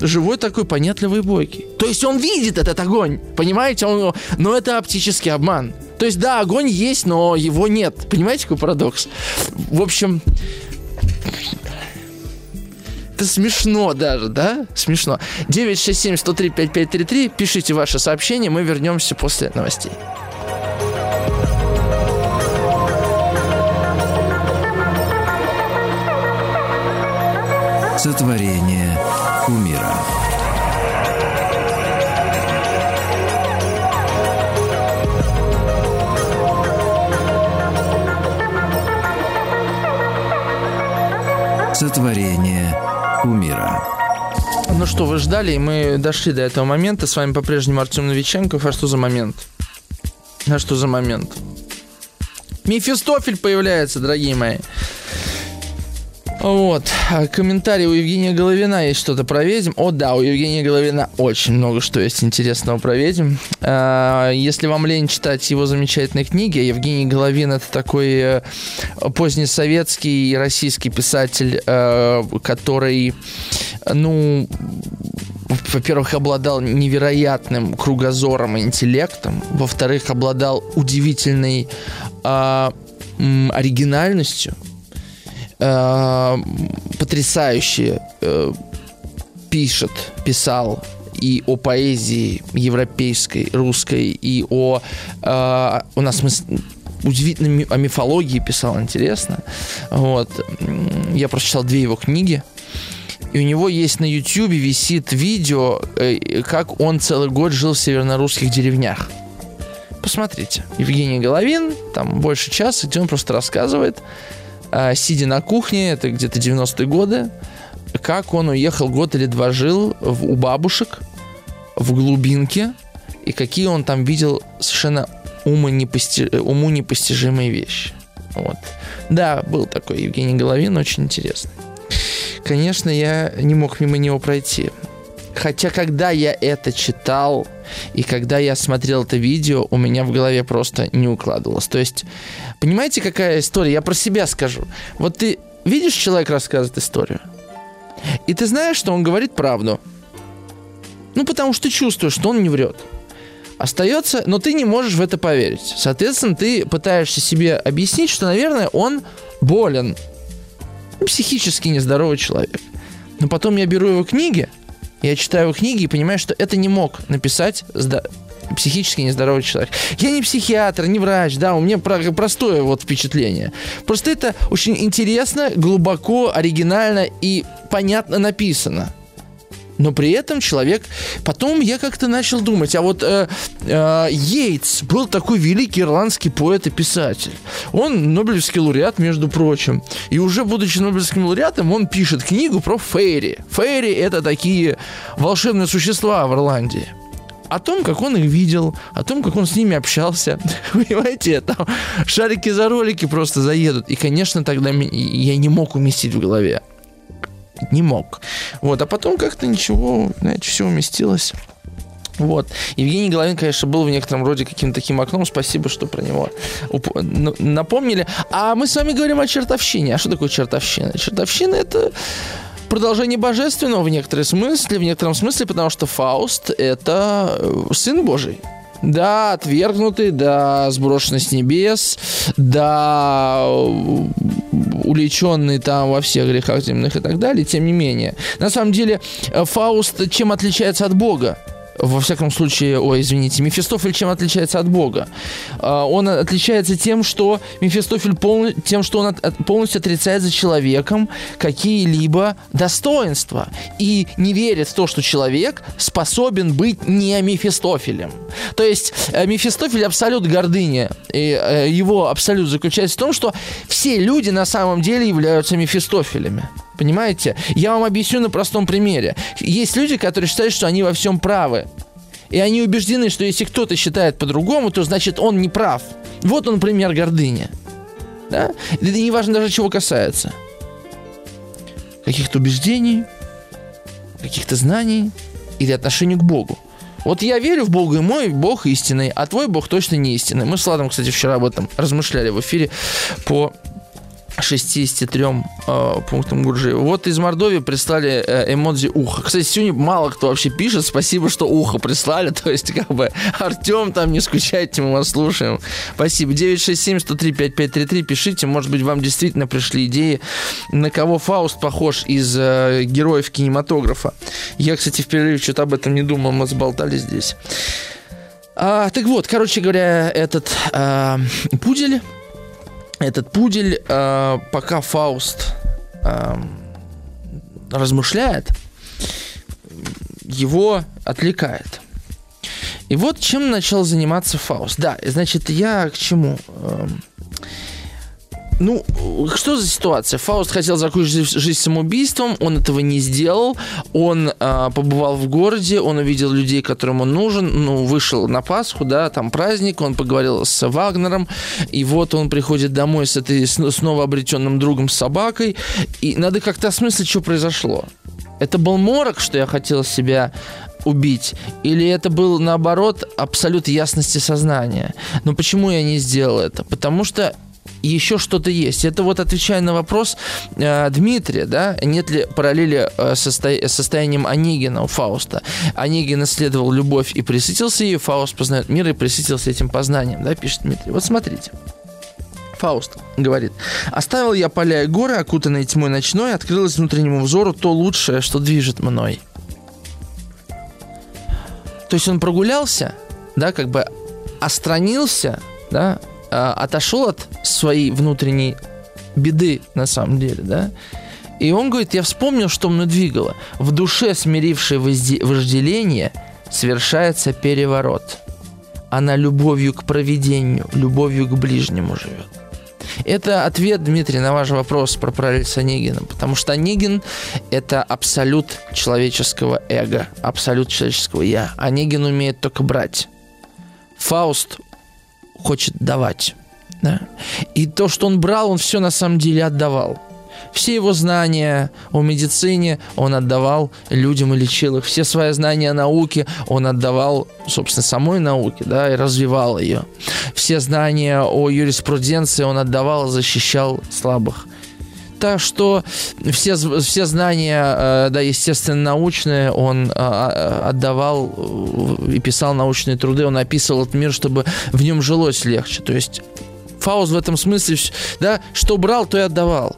живой такой понятливый бойкий. То есть он видит этот огонь, понимаете? Он, но это оптический обман. То есть да, огонь есть, но его нет. Понимаете, какой парадокс? В общем, это смешно даже, да? Смешно. 967-103-5533. Пишите ваше сообщение, мы вернемся после новостей. Сотворение кумира. Сотворение кумира. Ну что, вы ждали, и мы дошли до этого момента. С вами по-прежнему Артем Новиченков. А что за момент? А что за момент? Мефистофель появляется, дорогие мои. Вот. А комментарий у Евгения Головина есть что-то про ведьм. О, да, у Евгения Головина очень много что есть интересного про ведьм. А, если вам лень читать его замечательные книги, Евгений Головин это такой э, позднесоветский и российский писатель, э, который, ну, во-первых, обладал невероятным кругозором и интеллектом, во-вторых, обладал удивительной э, оригинальностью, э, потрясающе э, пишет, писал и о поэзии европейской, русской, и о... Э, у нас мы удивительно о мифологии писал, интересно. Вот. Я прочитал две его книги. И у него есть на YouTube висит видео, э, как он целый год жил в северно-русских деревнях. Посмотрите. Евгений Головин, там больше часа, где он просто рассказывает, сидя на кухне, это где-то 90-е годы, как он уехал год или два жил в, у бабушек в глубинке, и какие он там видел совершенно уму, непости... уму непостижимые вещи. Вот. Да, был такой Евгений Головин, очень интересный. Конечно, я не мог мимо него пройти. Хотя, когда я это читал, и когда я смотрел это видео, у меня в голове просто не укладывалось. То есть, понимаете, какая история? Я про себя скажу. Вот ты видишь, человек рассказывает историю, и ты знаешь, что он говорит правду. Ну, потому что чувствуешь, что он не врет. Остается, но ты не можешь в это поверить. Соответственно, ты пытаешься себе объяснить, что, наверное, он болен. Психически нездоровый человек. Но потом я беру его книги, я читаю книги и понимаю, что это не мог написать психически нездоровый человек. Я не психиатр, не врач, да, у меня про- простое вот впечатление. Просто это очень интересно, глубоко, оригинально и понятно написано но при этом человек... Потом я как-то начал думать, а вот э, э, Йейтс был такой великий ирландский поэт и писатель. Он Нобелевский лауреат, между прочим. И уже будучи Нобелевским лауреатом, он пишет книгу про фейри. Фейри — это такие волшебные существа в Ирландии о том, как он их видел, о том, как он с ними общался. Понимаете, там шарики за ролики просто заедут. И, конечно, тогда я не мог уместить в голове не мог. Вот, а потом как-то ничего, знаете, все уместилось. Вот. Евгений Головин, конечно, был в некотором роде каким-то таким окном. Спасибо, что про него уп- напомнили. А мы с вами говорим о чертовщине. А что такое чертовщина? Чертовщина — это продолжение божественного в некотором смысле, в некотором смысле, потому что Фауст — это э, сын Божий. Да, отвергнутый, да, сброшенный с небес, да, уличенный там во всех грехах земных и так далее, тем не менее. На самом деле, э, Фауст чем отличается от Бога? Во всяком случае, ой, извините, Мефистофель чем отличается от Бога? А, он отличается тем, что Мефистофель пол, тем, что он от, полностью отрицает за человеком какие-либо достоинства и не верит в то, что человек способен быть не Мефистофелем. То есть э, Мефистофель абсолют гордыни, и э, его абсолют заключается в том, что все люди на самом деле являются Мефистофелями. Понимаете? Я вам объясню на простом примере. Есть люди, которые считают, что они во всем правы. И они убеждены, что если кто-то считает по-другому, то значит он не прав. Вот он пример гордыни. Да? Это не важно даже чего касается. Каких-то убеждений, каких-то знаний или отношению к Богу. Вот я верю в Бога, и мой Бог истинный, а твой Бог точно не истинный. Мы с Ладом, кстати, вчера об этом размышляли в эфире по 63 э, пунктам Гурджиева. Вот из Мордовии прислали э, эмодзи уха. Кстати, сегодня мало кто вообще пишет. Спасибо, что ухо прислали. То есть, как бы, Артем, там, не скучайте, мы вас слушаем. Спасибо. 967-103-5533. Пишите, может быть, вам действительно пришли идеи, на кого Фауст похож из э, героев кинематографа. Я, кстати, в перерыве что-то об этом не думал, мы сболтали здесь. А, так вот, короче говоря, этот а, пудель этот пудель, э, пока Фауст э, размышляет, его отвлекает. И вот чем начал заниматься Фауст. Да, значит, я к чему? Э, ну, что за ситуация? Фауст хотел закончить жизнь самоубийством, он этого не сделал, он э, побывал в городе, он увидел людей, которым он нужен, ну, вышел на Пасху, да, там праздник, он поговорил с Вагнером, и вот он приходит домой с этой снова обретенным другом с собакой, и надо как-то осмыслить, что произошло. Это был морок, что я хотел себя убить? Или это был, наоборот, абсолют ясности сознания? Но почему я не сделал это? Потому что еще что-то есть. Это вот отвечая на вопрос э, Дмитрия, да, нет ли параллели э, со состоянием Онегина у Фауста. Онегин исследовал любовь и присытился ее, Фауст познает мир и присытился этим познанием, да, пишет Дмитрий. Вот смотрите. Фауст говорит, оставил я поля и горы, окутанные тьмой ночной, открылось внутреннему взору то лучшее, что движет мной. То есть он прогулялся, да, как бы остранился, да, э, отошел от своей внутренней беды, на самом деле, да, и он говорит, я вспомнил, что мной двигало. В душе, смирившей вожделение, совершается переворот. Она любовью к проведению, любовью к ближнему живет. Это ответ, Дмитрий, на ваш вопрос про параллель с Онегином. Потому что Онегин – это абсолют человеческого эго, абсолют человеческого «я». Онегин умеет только брать. Фауст хочет давать. Да? И то, что он брал, он все на самом деле отдавал. Все его знания о медицине он отдавал людям и лечил их. Все свои знания о науке он отдавал, собственно, самой науке, да, и развивал ее. Все знания о юриспруденции он отдавал защищал слабых. Так что все, все знания, э, да, естественно, научные он э, отдавал э, и писал научные труды, он описывал этот мир, чтобы в нем жилось легче. То есть Фауст в этом смысле, да, что брал, то и отдавал.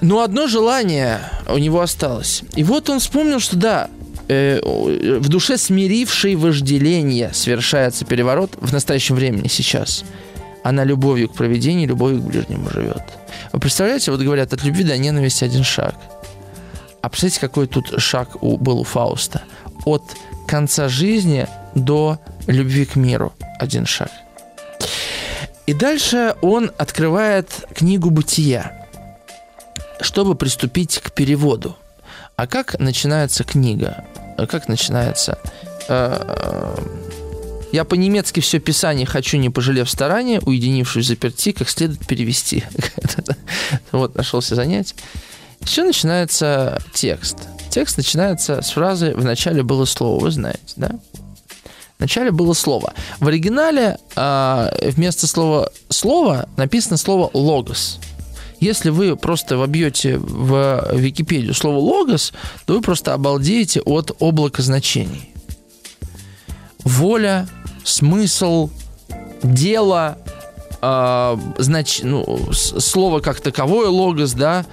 Но одно желание у него осталось. И вот он вспомнил, что да, в душе смирившей вожделение совершается переворот в настоящем времени сейчас. Она любовью к проведению, любовью к ближнему живет. Вы представляете, вот говорят, от любви до ненависти один шаг. А представляете, какой тут шаг у, был у Фауста? От конца жизни до любви к миру один шаг. И дальше он открывает книгу «Бытия», чтобы приступить к переводу. А как начинается книга? Как начинается? Э, я по-немецки все писание хочу, не пожалев старания, уединившись заперти, как следует перевести. вот, нашелся занятие. Все начинается текст. Текст начинается с фразы «в начале было слово», вы знаете, да? Вначале было слово. В оригинале э, вместо слова «слово» написано слово «логос». Если вы просто вобьете в Википедию слово «логос», то вы просто обалдеете от облака значений. Воля, смысл, дело, э, знач, ну, слово как таковое, логос, да,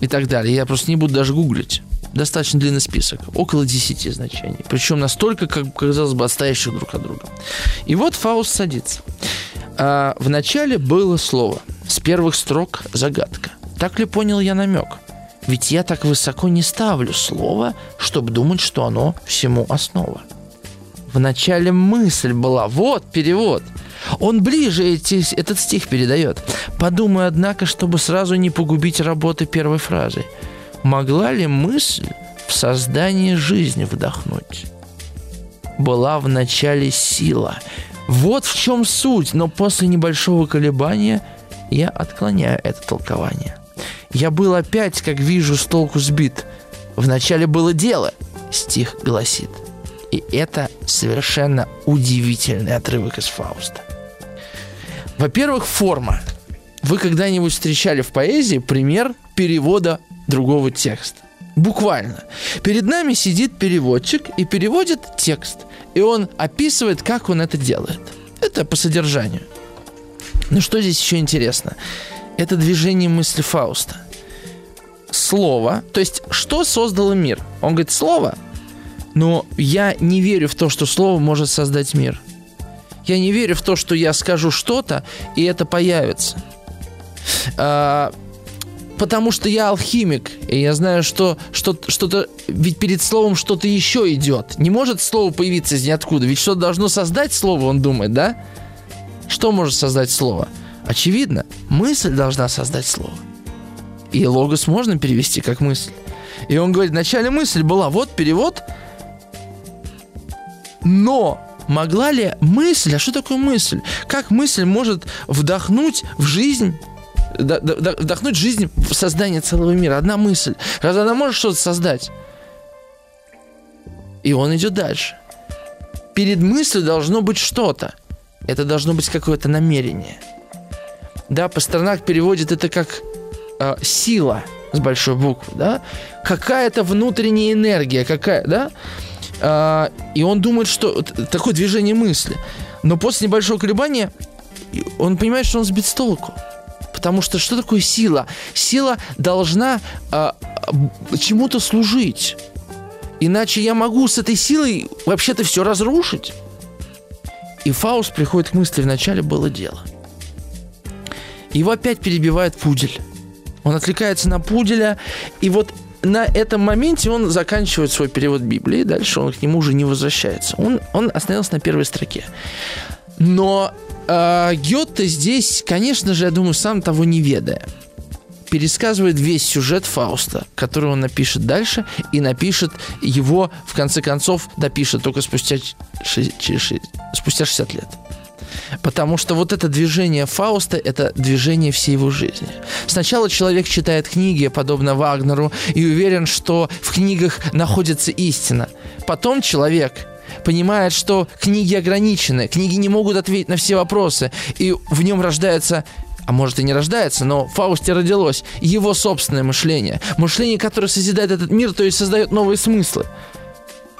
и так далее. Я просто не буду даже гуглить. Достаточно длинный список, около 10 значений. Причем настолько, как казалось бы, отстоящих друг от друга. И вот Фауст садится. А, в начале было слово. С первых строк загадка. Так ли понял я намек? Ведь я так высоко не ставлю слово, чтобы думать, что оно всему основа. В начале мысль была. Вот перевод. Он ближе эти, этот стих передает. Подумай, однако, чтобы сразу не погубить работы первой фразы. Могла ли мысль в создании жизни вдохнуть? Была в начале сила. Вот в чем суть, но после небольшого колебания я отклоняю это толкование. Я был опять, как вижу, с толку сбит. Вначале было дело, стих гласит. И это совершенно удивительный отрывок из Фауста. Во-первых, форма. Вы когда-нибудь встречали в поэзии пример перевода другого текста? Буквально. Перед нами сидит переводчик и переводит текст. И он описывает, как он это делает. Это по содержанию. Но что здесь еще интересно? Это движение мысли Фауста. Слово, то есть что создало мир? Он говорит, слово, но я не верю в то, что слово может создать мир. Я не верю в то, что я скажу что-то, и это появится. А, потому что я алхимик, и я знаю, что, что что-то, ведь перед словом что-то еще идет. Не может слово появиться из ниоткуда, ведь что-то должно создать слово, он думает, да? Что может создать слово? Очевидно, мысль должна создать слово. И логос можно перевести как мысль. И он говорит, вначале мысль была, вот перевод, но могла ли мысль, а что такое мысль? Как мысль может вдохнуть в жизнь вдохнуть жизнь в создание целого мира. Одна мысль. Разве она может что-то создать? И он идет дальше. Перед мыслью должно быть что-то. Это должно быть какое-то намерение. Да, Пастернак переводит это как э, сила с большой буквы, да, какая-то внутренняя энергия, какая, да, э, и он думает, что такое движение мысли. Но после небольшого колебания он понимает, что он сбит с толку. Потому что что такое сила? Сила должна э, чему-то служить. Иначе я могу с этой силой вообще-то все разрушить. И Фауст приходит к мысли, вначале было дело. Его опять перебивает пудель. Он отвлекается на пуделя, и вот на этом моменте он заканчивает свой перевод Библии, дальше он к нему уже не возвращается. Он, он остановился на первой строке. Но э, Гёте здесь, конечно же, я думаю, сам того не ведая, пересказывает весь сюжет Фауста, который он напишет дальше, и напишет его, в конце концов, допишет только спустя, спустя 60 лет. Потому что вот это движение Фауста – это движение всей его жизни. Сначала человек читает книги, подобно Вагнеру, и уверен, что в книгах находится истина. Потом человек понимает, что книги ограничены, книги не могут ответить на все вопросы, и в нем рождается а может и не рождается, но в Фаусте родилось его собственное мышление. Мышление, которое созидает этот мир, то есть создает новые смыслы.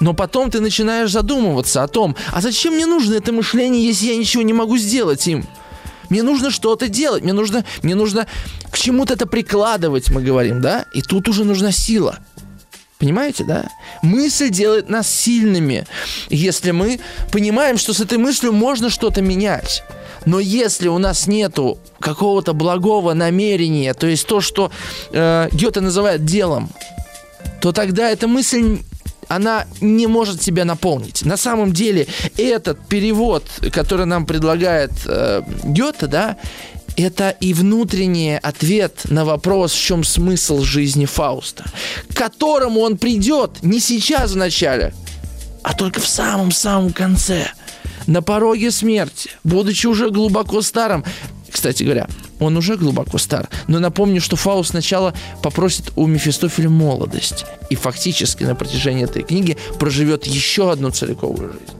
Но потом ты начинаешь задумываться о том, а зачем мне нужно это мышление, если я ничего не могу сделать им? Мне нужно что-то делать, мне нужно, мне нужно к чему-то это прикладывать, мы говорим, да? И тут уже нужна сила. Понимаете, да? Мысль делает нас сильными, если мы понимаем, что с этой мыслью можно что-то менять. Но если у нас нету какого-то благого намерения, то есть то, что э, Гёте называет делом, то тогда эта мысль она не может себя наполнить. На самом деле этот перевод, который нам предлагает э, Гёте, да, это и внутренний ответ на вопрос, в чем смысл жизни Фауста, к которому он придет не сейчас в начале, а только в самом-самом конце, на пороге смерти, будучи уже глубоко старым. Кстати говоря, он уже глубоко стар. Но напомню, что Фауст сначала попросит у Мефистофеля молодость. И фактически на протяжении этой книги проживет еще одну целиковую жизнь.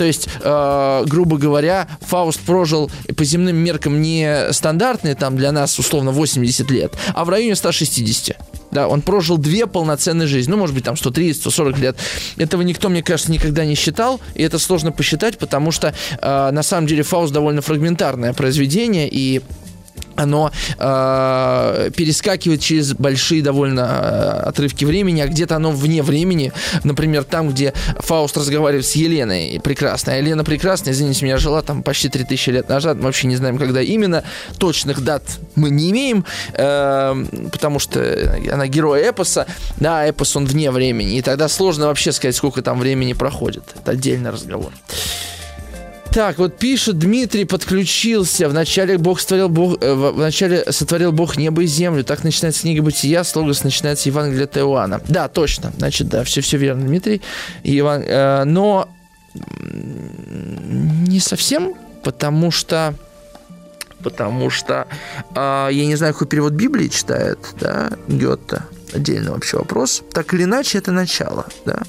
То есть, э, грубо говоря, Фауст прожил по земным меркам не стандартные, там для нас условно 80 лет, а в районе 160. Да, он прожил две полноценные жизни. Ну, может быть, там 130, 140 лет. Этого никто, мне кажется, никогда не считал. И это сложно посчитать, потому что э, на самом деле Фауст довольно фрагментарное произведение. И оно э, перескакивает через большие довольно э, отрывки времени, а где-то оно вне времени. Например, там, где Фауст разговаривает с Еленой прекрасной. А Елена прекрасная, извините меня, жила там почти 3000 лет назад. Мы вообще не знаем, когда именно. Точных дат мы не имеем, э, потому что она герой эпоса. Да, эпос он вне времени. И тогда сложно вообще сказать, сколько там времени проходит. Это отдельный разговор. Так, вот пишет Дмитрий, подключился. Вначале Бог сотворил Бог, э, вначале сотворил Бог небо и землю. Так начинается книга Бытия, слогос начинается Евангелие от Иоанна. Да, точно. Значит, да, все, все верно, Дмитрий. Иван, э, но не совсем, потому что потому что э, я не знаю, какой перевод Библии читает, да, Гетта. Отдельный вообще вопрос. Так или иначе, это начало, да.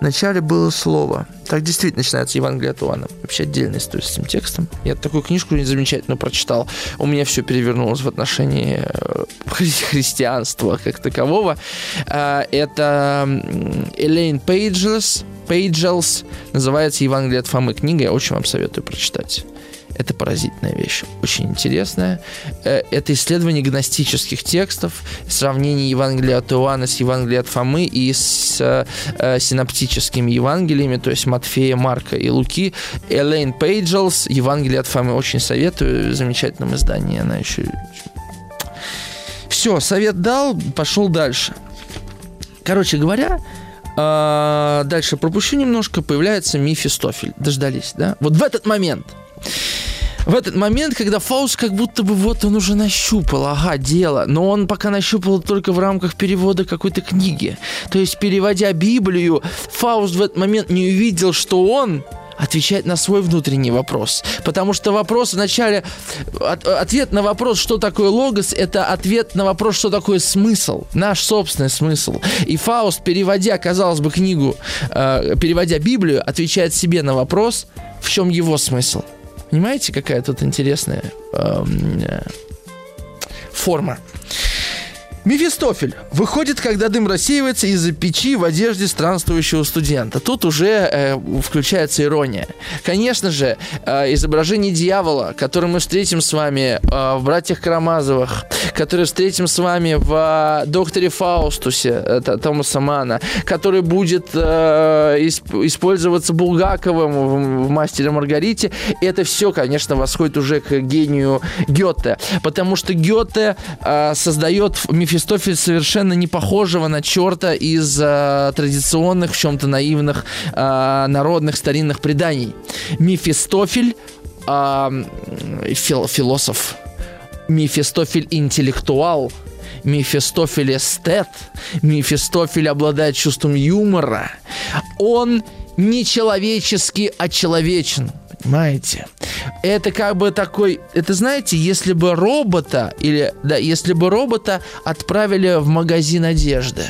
Вначале было слово. Так действительно начинается Евангелие от Иоанна. Вообще отдельная история с этим текстом. Я такую книжку замечательно прочитал. У меня все перевернулось в отношении э, хри- христианства как такового. Э, это Элейн Пейджелс, Пейджелс, называется Евангелие от Фомы книга. Я очень вам советую прочитать. Это поразительная вещь, очень интересная. Э, это исследование гностических текстов, сравнение Евангелия от Иоанна с Евангелием от Фомы и с э, синоптическими Евангелиями, то есть Матфея, Марка и Луки. Элейн Пейджелс, Евангелие от Фомы, очень советую, в замечательном издании. Она еще... Все, совет дал, пошел дальше. Короче говоря, э, дальше пропущу немножко, появляется Мефистофель. Дождались, да? Вот в этот момент – в этот момент, когда Фауст как будто бы вот он уже нащупал, ага, дело, но он пока нащупал только в рамках перевода какой-то книги. То есть, переводя Библию, Фауст в этот момент не увидел, что он отвечает на свой внутренний вопрос. Потому что вопрос вначале... От, ответ на вопрос, что такое логос, это ответ на вопрос, что такое смысл. Наш собственный смысл. И Фауст, переводя, казалось бы, книгу, э, переводя Библию, отвечает себе на вопрос, в чем его смысл. Понимаете, какая тут интересная эм, э, форма? Мефистофель выходит, когда дым рассеивается из-за печи в одежде странствующего студента. Тут уже э, включается ирония. Конечно же, э, изображение дьявола, которое мы встретим с вами э, в «Братьях Карамазовых», который встретим с вами в э, «Докторе Фаустусе» это Томаса Мана, который будет э, исп, использоваться Булгаковым в, в «Мастере Маргарите», это все, конечно, восходит уже к гению Гёте, потому что Гёте э, создает миф Мефистофель совершенно не похожего на черта из э, традиционных, в чем-то наивных э, народных старинных преданий. Мефистофель э, фил, философ, Мефистофель интеллектуал, Мефистофель эстет, Мефистофель обладает чувством юмора. Он не человеческий, а человечен. Понимаете? Это как бы такой... Это знаете, если бы робота, или, да, если бы робота отправили в магазин одежды,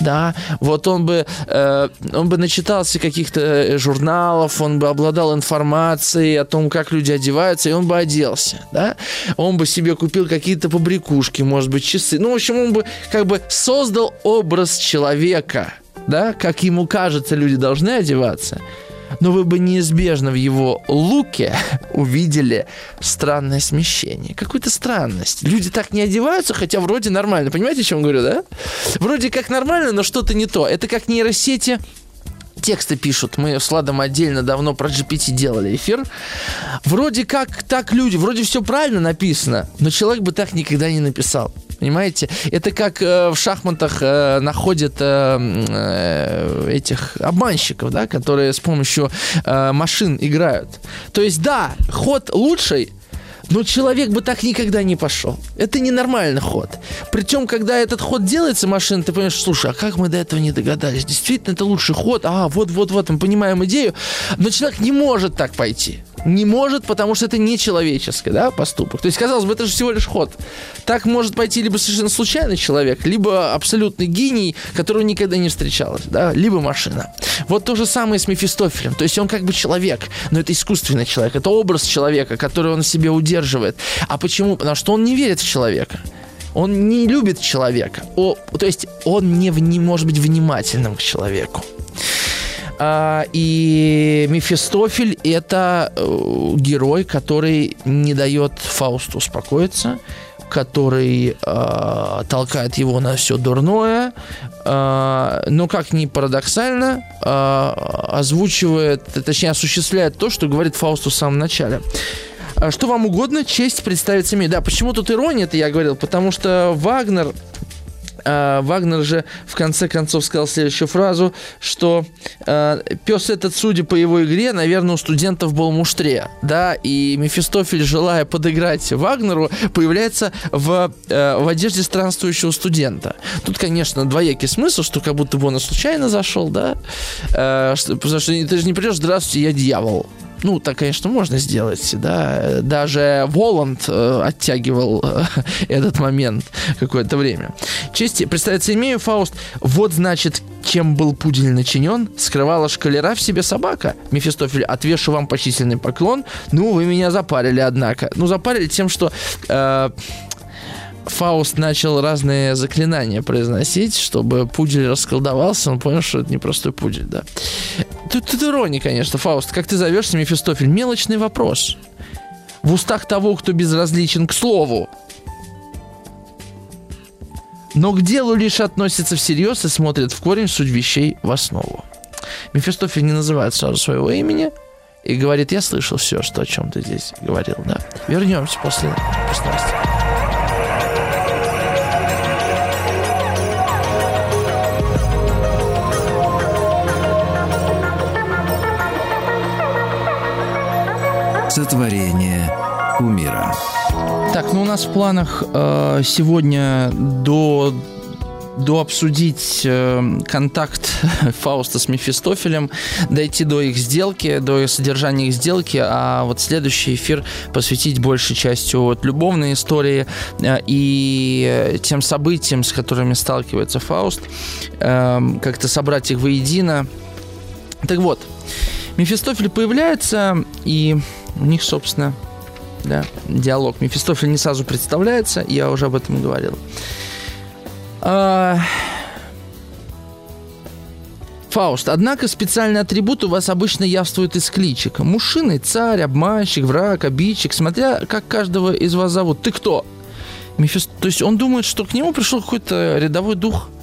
да, вот он бы, э, он бы начитался каких-то э, журналов, он бы обладал информацией о том, как люди одеваются, и он бы оделся, да, он бы себе купил какие-то побрякушки, может быть, часы, ну, в общем, он бы как бы создал образ человека, да, как ему кажется, люди должны одеваться, но вы бы неизбежно в его луке увидели странное смещение. Какую-то странность. Люди так не одеваются, хотя вроде нормально. Понимаете, о чем говорю, да? Вроде как нормально, но что-то не то. Это как нейросети тексты пишут. Мы с Ладом отдельно давно про GPT делали эфир. Вроде как так люди, вроде все правильно написано, но человек бы так никогда не написал. Понимаете? Это как э, в шахматах э, находят э, э, этих обманщиков, да, которые с помощью э, машин играют. То есть, да, ход лучший, но человек бы так никогда не пошел. Это ненормальный ход. Причем, когда этот ход делается, машина, ты понимаешь, слушай, а как мы до этого не догадались? Действительно, это лучший ход. А, вот-вот-вот, мы понимаем идею. Но человек не может так пойти не может, потому что это нечеловеческий да, поступок. То есть, казалось бы, это же всего лишь ход. Так может пойти либо совершенно случайный человек, либо абсолютный гений, которого никогда не встречалось, да, либо машина. Вот то же самое с Мефистофелем. То есть он как бы человек, но это искусственный человек, это образ человека, который он в себе удерживает. А почему? Потому что он не верит в человека. Он не любит человека. О, то есть он не, не может быть внимательным к человеку. А, и Мефистофель – это э, герой, который не дает Фаусту успокоиться, который э, толкает его на все дурное, э, но как ни парадоксально, э, озвучивает, точнее осуществляет то, что говорит Фаусту в самом начале. Что вам угодно, честь представить имею. Да, почему тут ирония это я говорил? Потому что Вагнер а, Вагнер же в конце концов сказал следующую фразу, что э, пес этот, судя по его игре, наверное, у студентов был муштре, да, и Мефистофель, желая подыграть Вагнеру, появляется в, э, в одежде странствующего студента. Тут, конечно, двоякий смысл, что как будто бы он случайно зашел, да, э, что, потому что ты же не придешь, здравствуйте, я дьявол. Ну, так, конечно, можно сделать, да. Даже Воланд э, оттягивал э, этот момент какое-то время. Честь представиться имею, Фауст. Вот, значит, чем был пудель начинен, скрывала шкалера в себе собака. Мефистофель, отвешу вам почтительный поклон. Ну, вы меня запарили, однако. Ну, запарили тем, что... Э, Фауст начал разные заклинания произносить, чтобы пудель расколдовался, он понял, что это не простой пудель, да. Тут, тут ирония, конечно, Фауст. Как ты зовешься, Мефистофель? Мелочный вопрос. В устах того, кто безразличен к слову. Но к делу лишь относится всерьез и смотрит в корень суть вещей в основу. Мефистофель не называет сразу своего имени и говорит, я слышал все, что о чем ты здесь говорил, да. Вернемся после, после новостей. Сотворение умира. Так, ну у нас в планах э, сегодня до до обсудить э, контакт Фауста с Мефистофелем, дойти до их сделки, до содержания их сделки, а вот следующий эфир посвятить большей частью вот любовной истории э, и тем событиям, с которыми сталкивается Фауст, э, как-то собрать их воедино. Так вот, Мефистофель появляется, и у них, собственно, да, диалог. Мефистофель не сразу представляется, я уже об этом говорил. А... Фауст. Однако специальный атрибут у вас обычно явствует из кличек. Мужчины, царь, обманщик, враг, обидчик, смотря как каждого из вас зовут. Ты кто? Мефист... То есть он думает, что к нему пришел какой-то рядовой дух –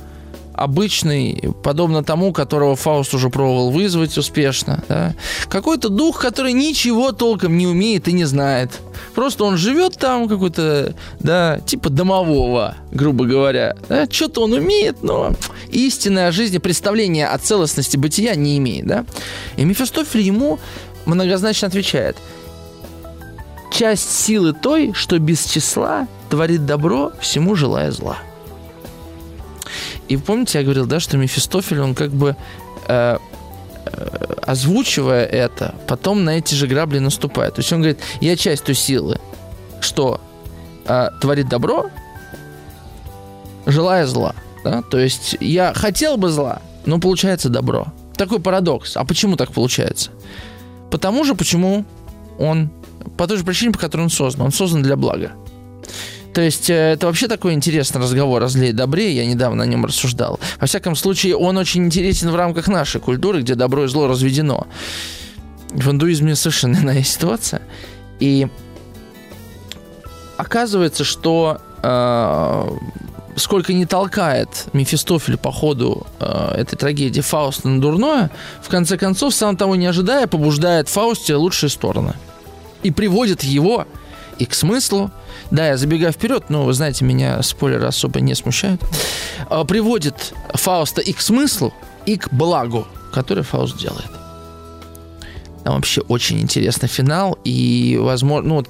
обычный, подобно тому, которого Фауст уже пробовал вызвать успешно. Да? Какой-то дух, который ничего толком не умеет и не знает. Просто он живет там какой-то, да, типа домового, грубо говоря. Да? Что-то он умеет, но истинное о жизни, представление о целостности бытия не имеет. Да? И Мефистофель ему многозначно отвечает. Часть силы той, что без числа творит добро, всему желая зла. И помните, я говорил, да, что Мефистофель, он как бы э, э, озвучивая это, потом на эти же грабли наступает. То есть он говорит, я часть той силы, что э, творит добро, желая зла. Да? То есть я хотел бы зла, но получается добро. Такой парадокс. А почему так получается? Потому же, почему он... По той же причине, по которой он создан. Он создан для блага. То есть э, это вообще такой интересный разговор о зле и добре, я недавно о нем рассуждал. Во всяком случае, он очень интересен в рамках нашей культуры, где добро и зло разведено. В индуизме совершенно иная ситуация. И оказывается, что э, сколько не толкает Мефистофель по ходу э, этой трагедии Фауста на дурное, в конце концов, сам того не ожидая, побуждает Фаусте лучшие стороны. И приводит его и к смыслу, да, я забегаю вперед, но вы знаете, меня спойлеры особо не смущают, а, приводит Фауста и к смыслу, и к благу, который Фауст делает. Там вообще очень интересный финал, и, возможно, ну,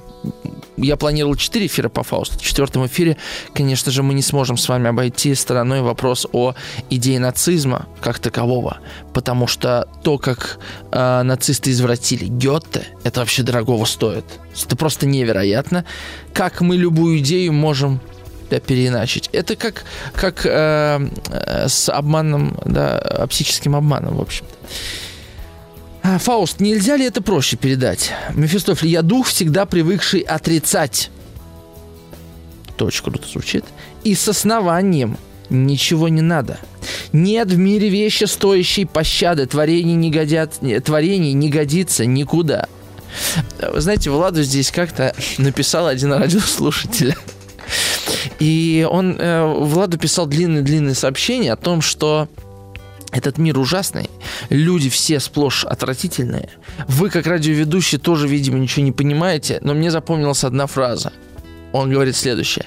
я планировал 4 эфира по Фаусту. В четвертом эфире, конечно же, мы не сможем с вами обойти стороной вопрос о идее нацизма как такового, потому что то, как э, нацисты извратили Гёте, это вообще дорогого стоит. Это просто невероятно. Как мы любую идею можем да, переиначить. Это как, как э, э, с обманом, да, психическим обманом, в общем-то. А, Фауст, нельзя ли это проще передать? Мефистофель, я дух, всегда привыкший отрицать. Очень круто звучит. И с основанием ничего не надо. Нет в мире вещи, стоящей пощады. Творение не, годят, творение не годится никуда. Вы знаете, Владу здесь как-то написал один радиослушатель. И он, э, Владу писал длинное-длинное сообщение о том, что этот мир ужасный, люди все сплошь отвратительные. Вы, как радиоведущий, тоже, видимо, ничего не понимаете, но мне запомнилась одна фраза. Он говорит следующее.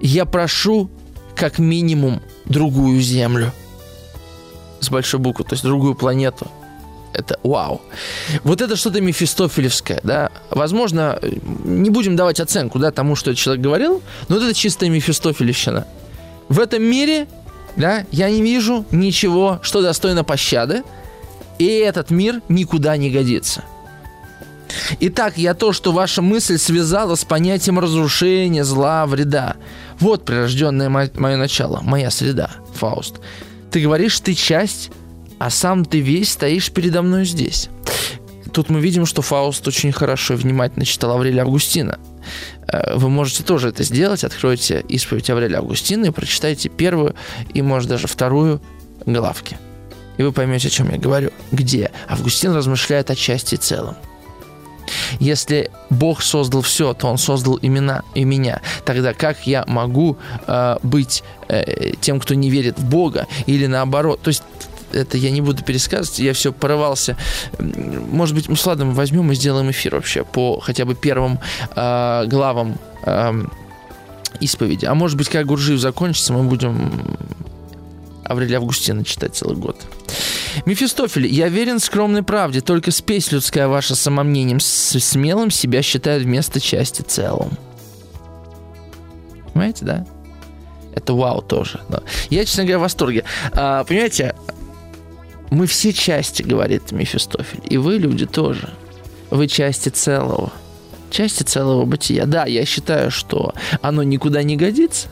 «Я прошу как минимум другую Землю». С большой буквы, то есть другую планету. Это вау. Вот это что-то мефистофелевское, да. Возможно, не будем давать оценку, да, тому, что этот человек говорил, но вот это чистая мефистофелевщина. В этом мире да, я не вижу ничего, что достойно пощады, и этот мир никуда не годится. Итак, я то, что ваша мысль связала с понятием разрушения, зла, вреда. Вот прирожденное мое начало, моя среда, Фауст. Ты говоришь, ты часть, а сам ты весь стоишь передо мной здесь. Тут мы видим, что Фауст очень хорошо и внимательно читал Аврелия Августина. Э, вы можете тоже это сделать. Откройте исповедь Аврелия Августина и прочитайте первую и, может, даже вторую главки. И вы поймете, о чем я говорю. Где Августин размышляет о части целом. Если Бог создал все, то Он создал имена и меня. Тогда как я могу э, быть э, тем, кто не верит в Бога, или наоборот? То есть это я не буду пересказывать, я все порывался. Может быть, мы с Владом возьмем и сделаем эфир вообще по хотя бы первым э, главам э, исповеди. А может быть, как Гуржиев закончится, мы будем Аврелия Августина читать целый год. Мефистофель, я верен скромной правде, только спесь людская ваша самомнением с смелым себя считает вместо части целым. Понимаете, да? Это вау тоже. Да. Я, честно говоря, в восторге. А, понимаете, мы все части, говорит Мефистофель. И вы, люди, тоже. Вы части целого. Части целого бытия. Да, я считаю, что оно никуда не годится,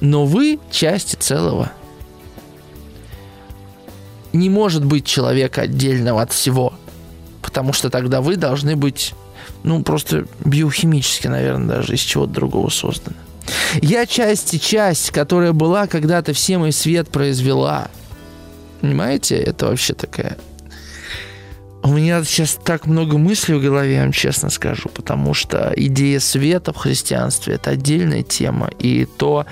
но вы части целого. Не может быть человека отдельного от всего, потому что тогда вы должны быть, ну, просто биохимически, наверное, даже из чего-то другого созданы. Я часть и часть, которая была когда-то всем и свет произвела – Понимаете, это вообще такая... У меня сейчас так много мыслей в голове, я вам честно скажу, потому что идея света в христианстве – это отдельная тема. И то,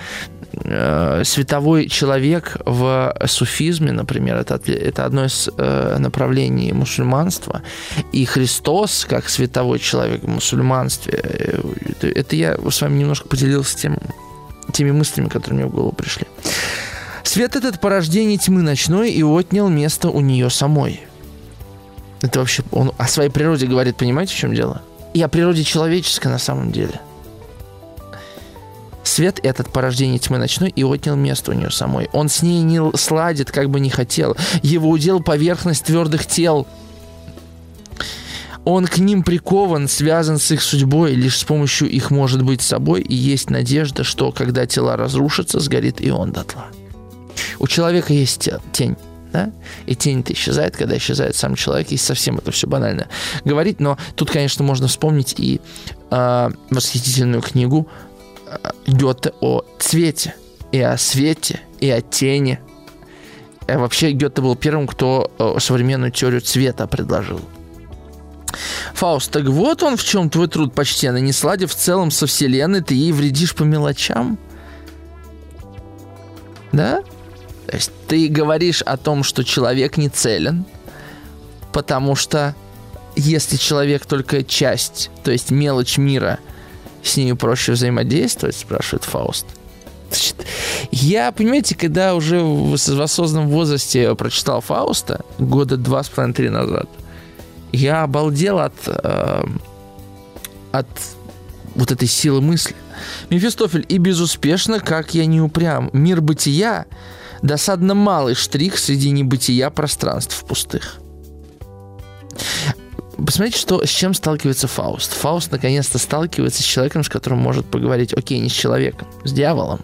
э, световой человек в суфизме, например, это, это одно из э, направлений мусульманства, и Христос, как световой человек в мусульманстве, это, это я с вами немножко поделился тем, теми мыслями, которые мне в голову пришли. Свет этот порождение тьмы ночной и отнял место у нее самой. Это вообще он о своей природе говорит, понимаете, в чем дело? И о природе человеческой на самом деле. Свет этот порождение тьмы ночной и отнял место у нее самой. Он с ней не сладит, как бы не хотел. Его удел поверхность твердых тел. Он к ним прикован, связан с их судьбой, лишь с помощью их может быть собой, и есть надежда, что когда тела разрушатся, сгорит и он дотла. У человека есть тень. Да? И тень-то исчезает, когда исчезает сам человек, и совсем это все банально говорить, но тут, конечно, можно вспомнить и э, восхитительную книгу э, Гёте о цвете, и о свете, и о тени. И вообще Гёте был первым, кто э, современную теорию цвета предложил. Фауст, так вот он в чем твой труд почтенный. Не сладив в целом со вселенной, ты ей вредишь по мелочам? Да? То есть ты говоришь о том, что человек не целен, потому что если человек только часть, то есть мелочь мира, с ней проще взаимодействовать, спрашивает Фауст. Я, понимаете, когда уже в, в осознанном возрасте прочитал Фауста, года два с половиной, три назад, я обалдел от, э, от вот этой силы мысли. Мефистофель, и безуспешно, как я не упрям. Мир бытия досадно малый штрих среди небытия пространств пустых. Посмотрите, что, с чем сталкивается Фауст. Фауст наконец-то сталкивается с человеком, с которым может поговорить, окей, не с человеком, с дьяволом.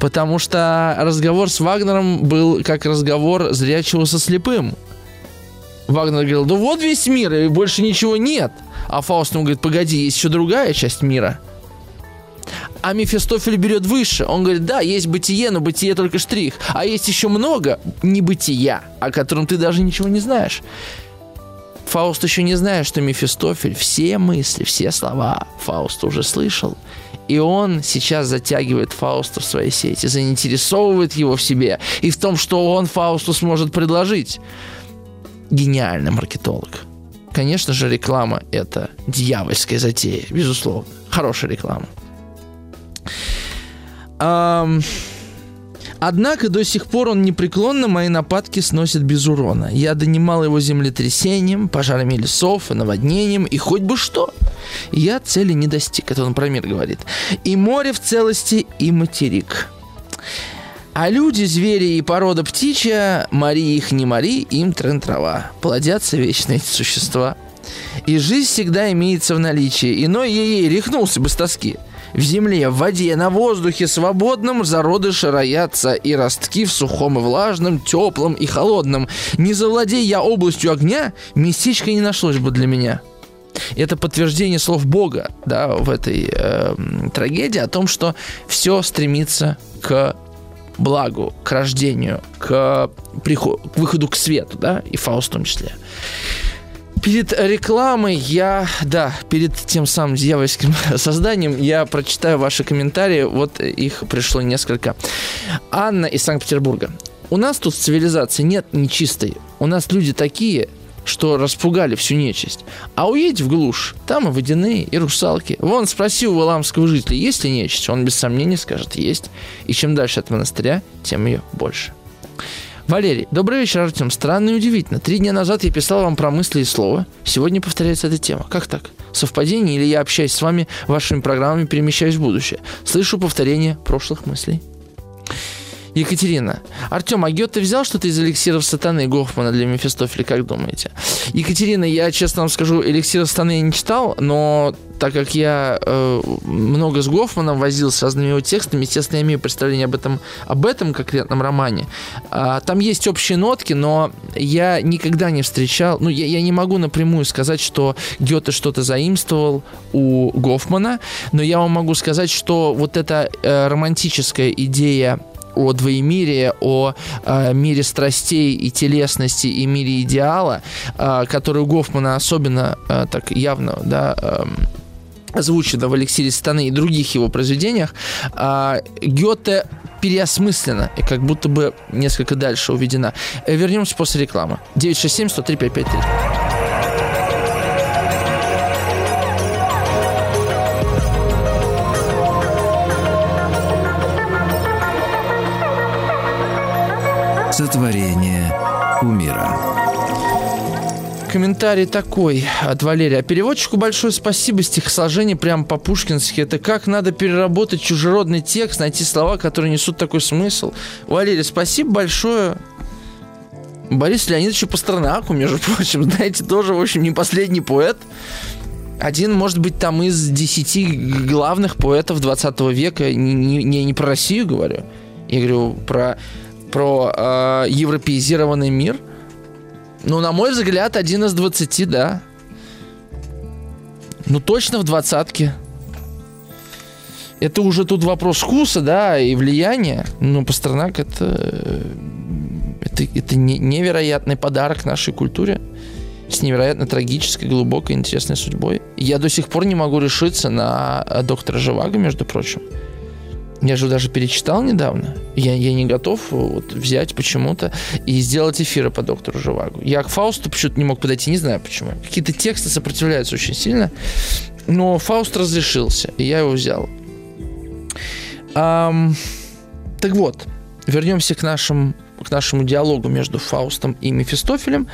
Потому что разговор с Вагнером был как разговор зрячего со слепым. Вагнер говорил, да вот весь мир, и больше ничего нет. А Фауст ему говорит, погоди, есть еще другая часть мира. А Мефистофель берет выше. Он говорит, да, есть бытие, но бытие только штрих. А есть еще много небытия, о котором ты даже ничего не знаешь. Фауст еще не знает, что Мефистофель все мысли, все слова Фауст уже слышал. И он сейчас затягивает Фауста в свои сети, заинтересовывает его в себе и в том, что он Фаусту сможет предложить. Гениальный маркетолог. Конечно же, реклама – это дьявольская затея, безусловно. Хорошая реклама. Um, Однако до сих пор он непреклонно мои нападки сносит без урона. Я донимал его землетрясением, пожарами лесов наводнением, и хоть бы что. Я цели не достиг, это он про мир говорит. И море в целости, и материк. А люди, звери и порода птичья, мари их не мари, им трен трава. Плодятся вечно эти существа. И жизнь всегда имеется в наличии. Иной ей рехнулся бы с тоски. В земле, в воде, на воздухе свободном зародыши роятся, и ростки в сухом и влажном, теплом и холодном. Не завладей я областью огня, местечко не нашлось бы для меня. Это подтверждение слов Бога да, в этой э, трагедии о том, что все стремится к благу, к рождению, к, приход, к выходу к свету, да, и Фауст в том числе. Перед рекламой я, да, перед тем самым дьявольским созданием я прочитаю ваши комментарии. Вот их пришло несколько. Анна из Санкт-Петербурга. У нас тут цивилизации нет нечистой. У нас люди такие, что распугали всю нечисть. А уедь в глушь, там и водяные, и русалки. Вон, спроси у валамского жителя, есть ли нечисть? Он без сомнения скажет, есть. И чем дальше от монастыря, тем ее больше. Валерий, добрый вечер, Артем. Странно и удивительно. Три дня назад я писал вам про мысли и слова. Сегодня повторяется эта тема. Как так? Совпадение или я, общаюсь с вами, вашими программами, перемещаюсь в будущее? Слышу повторение прошлых мыслей. Екатерина. Артем, а Гёте взял что-то из эликсиров сатаны Гофмана для Мефистофеля, как думаете? Екатерина, я честно вам скажу, эликсиров сатаны я не читал, но так как я э, много с Гофманом возил с разными его текстами, естественно, я имею представление об этом, об этом конкретном романе. А, там есть общие нотки, но я никогда не встречал, ну, я, я не могу напрямую сказать, что Гёте что-то заимствовал у Гофмана, но я вам могу сказать, что вот эта э, романтическая идея о двоемирии, о э, мире страстей и телесности и мире идеала, э, который у Гофмана особенно э, так явно, да, э, озвучено в «Эликсире станы» и других его произведениях, э, Гёте переосмыслена и как будто бы несколько дальше уведена. Э, вернемся после рекламы. 967 103 553. Сотворение умира. Комментарий такой от Валерия. Переводчику большое спасибо. Стихосложение прям по-пушкински. Это как надо переработать чужеродный текст, найти слова, которые несут такой смысл. Валерий, спасибо большое. Борис Леонидович Пастернаку, между прочим, знаете, тоже, в общем, не последний поэт. Один, может быть, там из десяти главных поэтов 20 века. Не, не, не про Россию говорю. Я говорю про про э, европеизированный мир. Ну, на мой взгляд, один из двадцати, да. Ну, точно в двадцатке. Это уже тут вопрос вкуса, да, и влияния. Но Пастернак это, это, это не, невероятный подарок нашей культуре с невероятно трагической, глубокой, интересной судьбой. Я до сих пор не могу решиться на э, доктора Живаго, между прочим. Я же даже перечитал недавно. Я, я не готов вот, взять почему-то и сделать эфиры по доктору Живагу. Я к Фаусту почему-то не мог подойти, не знаю почему. Какие-то тексты сопротивляются очень сильно. Но Фауст разрешился, и я его взял. Ам, так вот, вернемся к, нашим, к нашему диалогу между Фаустом и Мефистофелем.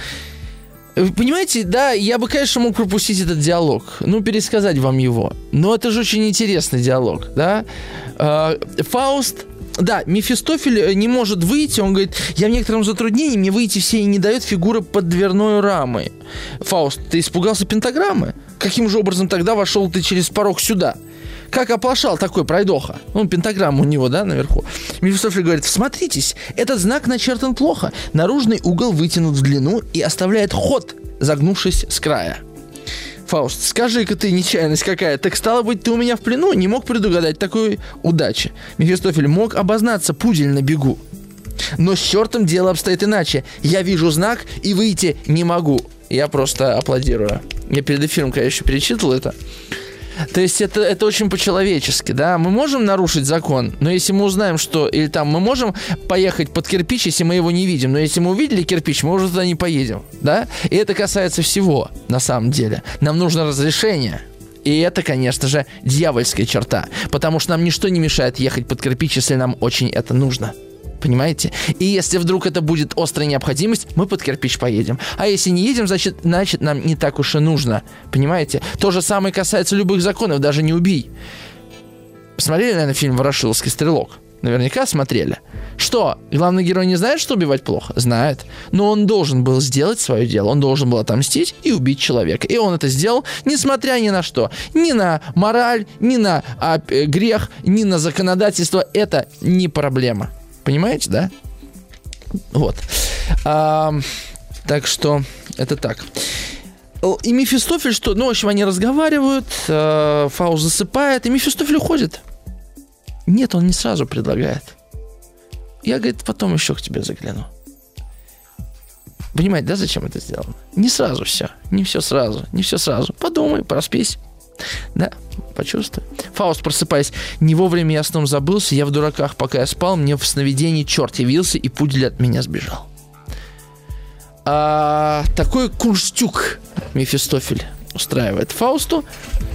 Вы понимаете, да, я бы, конечно, мог пропустить этот диалог, ну, пересказать вам его. Но это же очень интересный диалог, да. А, Фауст да, Мефистофель э, не может выйти, он говорит, я в некотором затруднении, мне выйти все и не дает фигура под дверной рамой. Фауст, ты испугался пентаграммы? Каким же образом тогда вошел ты через порог сюда? Как оплошал такой пройдоха. Ну, пентаграмма у него, да, наверху. Мефистофель говорит, смотритесь, этот знак начертан плохо. Наружный угол вытянут в длину и оставляет ход, загнувшись с края. Фауст, скажи-ка ты, нечаянность какая, так стало быть, ты у меня в плену не мог предугадать такой удачи. Мефистофель мог обознаться пудель на бегу. Но с чертом дело обстоит иначе. Я вижу знак и выйти не могу. Я просто аплодирую. Я перед эфиром, конечно, перечитывал это. То есть это, это очень по-человечески, да. Мы можем нарушить закон, но если мы узнаем, что... Или там мы можем поехать под кирпич, если мы его не видим. Но если мы увидели кирпич, мы уже туда не поедем, да. И это касается всего, на самом деле. Нам нужно разрешение. И это, конечно же, дьявольская черта. Потому что нам ничто не мешает ехать под кирпич, если нам очень это нужно понимаете? И если вдруг это будет острая необходимость, мы под кирпич поедем. А если не едем, значит, значит нам не так уж и нужно, понимаете? То же самое касается любых законов, даже не убей. Посмотрели, наверное, фильм «Ворошиловский стрелок»? Наверняка смотрели. Что, главный герой не знает, что убивать плохо? Знает. Но он должен был сделать свое дело. Он должен был отомстить и убить человека. И он это сделал, несмотря ни на что. Ни на мораль, ни на а, грех, ни на законодательство. Это не проблема. Понимаете, да? Вот. А, так что это так. И Мефистофель, что, ну, в общем, они разговаривают, э, засыпает, и Мефистофель уходит. Нет, он не сразу предлагает. Я, говорит, потом еще к тебе загляну. Понимаете, да, зачем это сделано? Не сразу все. Не все сразу. Не все сразу. Подумай, проспись. Да, почувствуй. Фауст, просыпаясь, не вовремя я сном забылся, я в дураках, пока я спал, мне в сновидении черт явился, и пудель от меня сбежал. А, такой трюк Мефистофель устраивает Фаусту,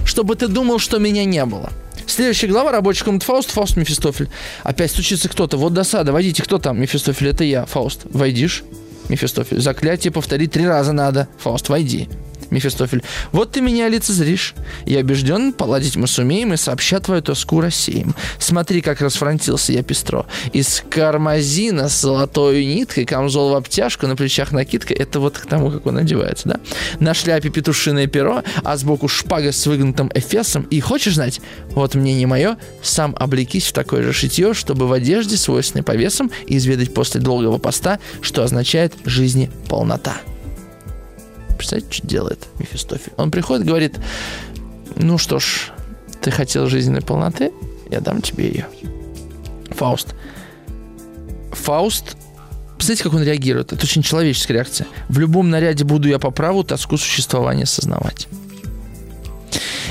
чтобы ты думал, что меня не было. Следующая глава, рабочая комната Фауста, Фауст, Мефистофель. Опять стучится кто-то. Вот досада. Войдите, кто там? Мефистофель, это я. Фауст, войди ж. Мефистофель. Заклятие повторить три раза надо. Фауст, войди. Мефистофель. «Вот ты меня лицезришь. Я убежден, поладить мы сумеем, и сообща твою тоску рассеем. Смотри, как расфронтился я пестро. Из кармазина с золотой ниткой, камзол в обтяжку, на плечах накидка. Это вот к тому, как он одевается, да? На шляпе петушиное перо, а сбоку шпага с выгнутым эфесом. И хочешь знать? Вот мне не мое, сам облекись в такое же шитье, чтобы в одежде, свойственной по весам, изведать после долгого поста, что означает жизни полнота. Представляете, что делает Мефистофель? Он приходит говорит, ну что ж, ты хотел жизненной полноты, я дам тебе ее. Фауст. Фауст Представляете, как он реагирует? Это очень человеческая реакция. В любом наряде буду я по праву тоску существования осознавать.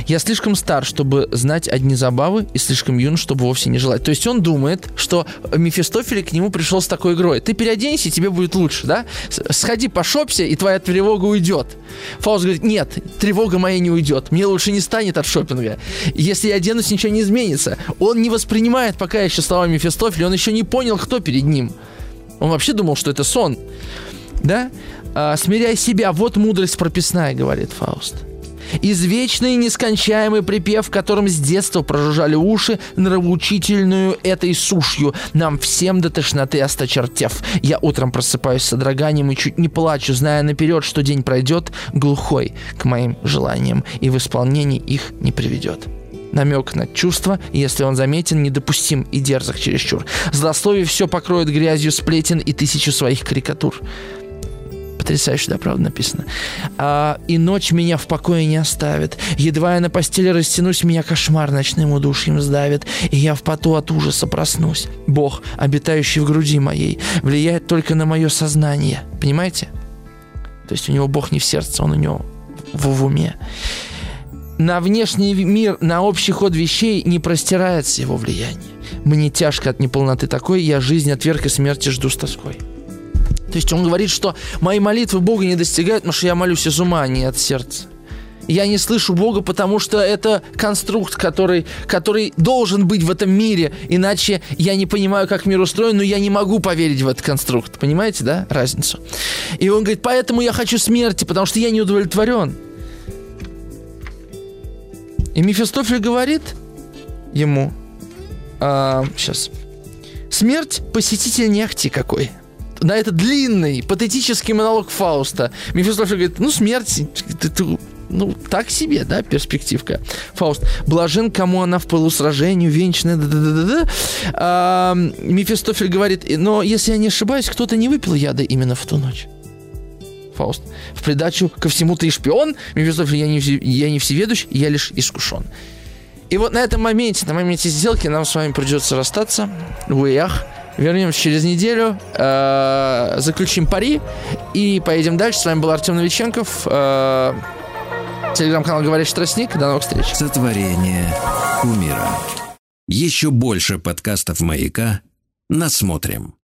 Я слишком стар, чтобы знать одни забавы, и слишком юн, чтобы вовсе не желать. То есть он думает, что Мефистофель к нему пришел с такой игрой. Ты переоденься, и тебе будет лучше, да? Сходи, пошопся, и твоя тревога уйдет. Фауст говорит, нет, тревога моя не уйдет. Мне лучше не станет от шопинга. Если я оденусь, ничего не изменится. Он не воспринимает пока еще слова Мефистофеля, он еще не понял, кто перед ним. Он вообще думал, что это сон. Да? А, смиряй себя, вот мудрость прописная, говорит Фауст. Извечный нескончаемый припев, в котором с детства прожужжали уши, нравоучительную этой сушью, нам всем до тошноты осточертев. Я утром просыпаюсь с содроганием и чуть не плачу, зная наперед, что день пройдет глухой к моим желаниям и в исполнении их не приведет. Намек на чувство, если он заметен, недопустим и дерзок чересчур. Злословие все покроет грязью сплетен и тысячу своих карикатур потрясающе, да, правда написано. А, «И ночь меня в покое не оставит. Едва я на постели растянусь, меня кошмар ночным удушьем сдавит, и я в поту от ужаса проснусь. Бог, обитающий в груди моей, влияет только на мое сознание». Понимаете? То есть у него Бог не в сердце, он у него в, в уме. На внешний мир, на общий ход вещей не простирается его влияние. Мне тяжко от неполноты такой, я жизнь отверг и смерти жду с тоской. То есть он говорит, что мои молитвы Бога не достигают, потому что я молюсь из ума, а не от сердца. Я не слышу Бога, потому что это конструкт, который, который должен быть в этом мире. Иначе я не понимаю, как мир устроен, но я не могу поверить в этот конструкт. Понимаете, да, разницу? И он говорит, поэтому я хочу смерти, потому что я не удовлетворен. И Мефистофель говорит ему, а, сейчас, смерть посетитель не ахти какой на этот длинный, патетический монолог Фауста. Мефистофель говорит, ну, смерть, ты, ты, ну, так себе, да, перспективка. Фауст. Блажен, кому она в полусражению, венчанная, да-да-да-да. А, Мефистофель говорит, но если я не ошибаюсь, кто-то не выпил яда именно в ту ночь. Фауст. В придачу ко всему ты и шпион, Мефистофель, я не, я не всеведущ, я лишь искушен. И вот на этом моменте, на моменте сделки нам с вами придется расстаться. Уях. Вернемся через неделю, э, заключим пари и поедем дальше. С вами был Артем Новиченков. Э, Телеграм-канал «Говорящий тростник». До новых встреч. Сотворение умира. Еще больше подкастов «Маяка» насмотрим.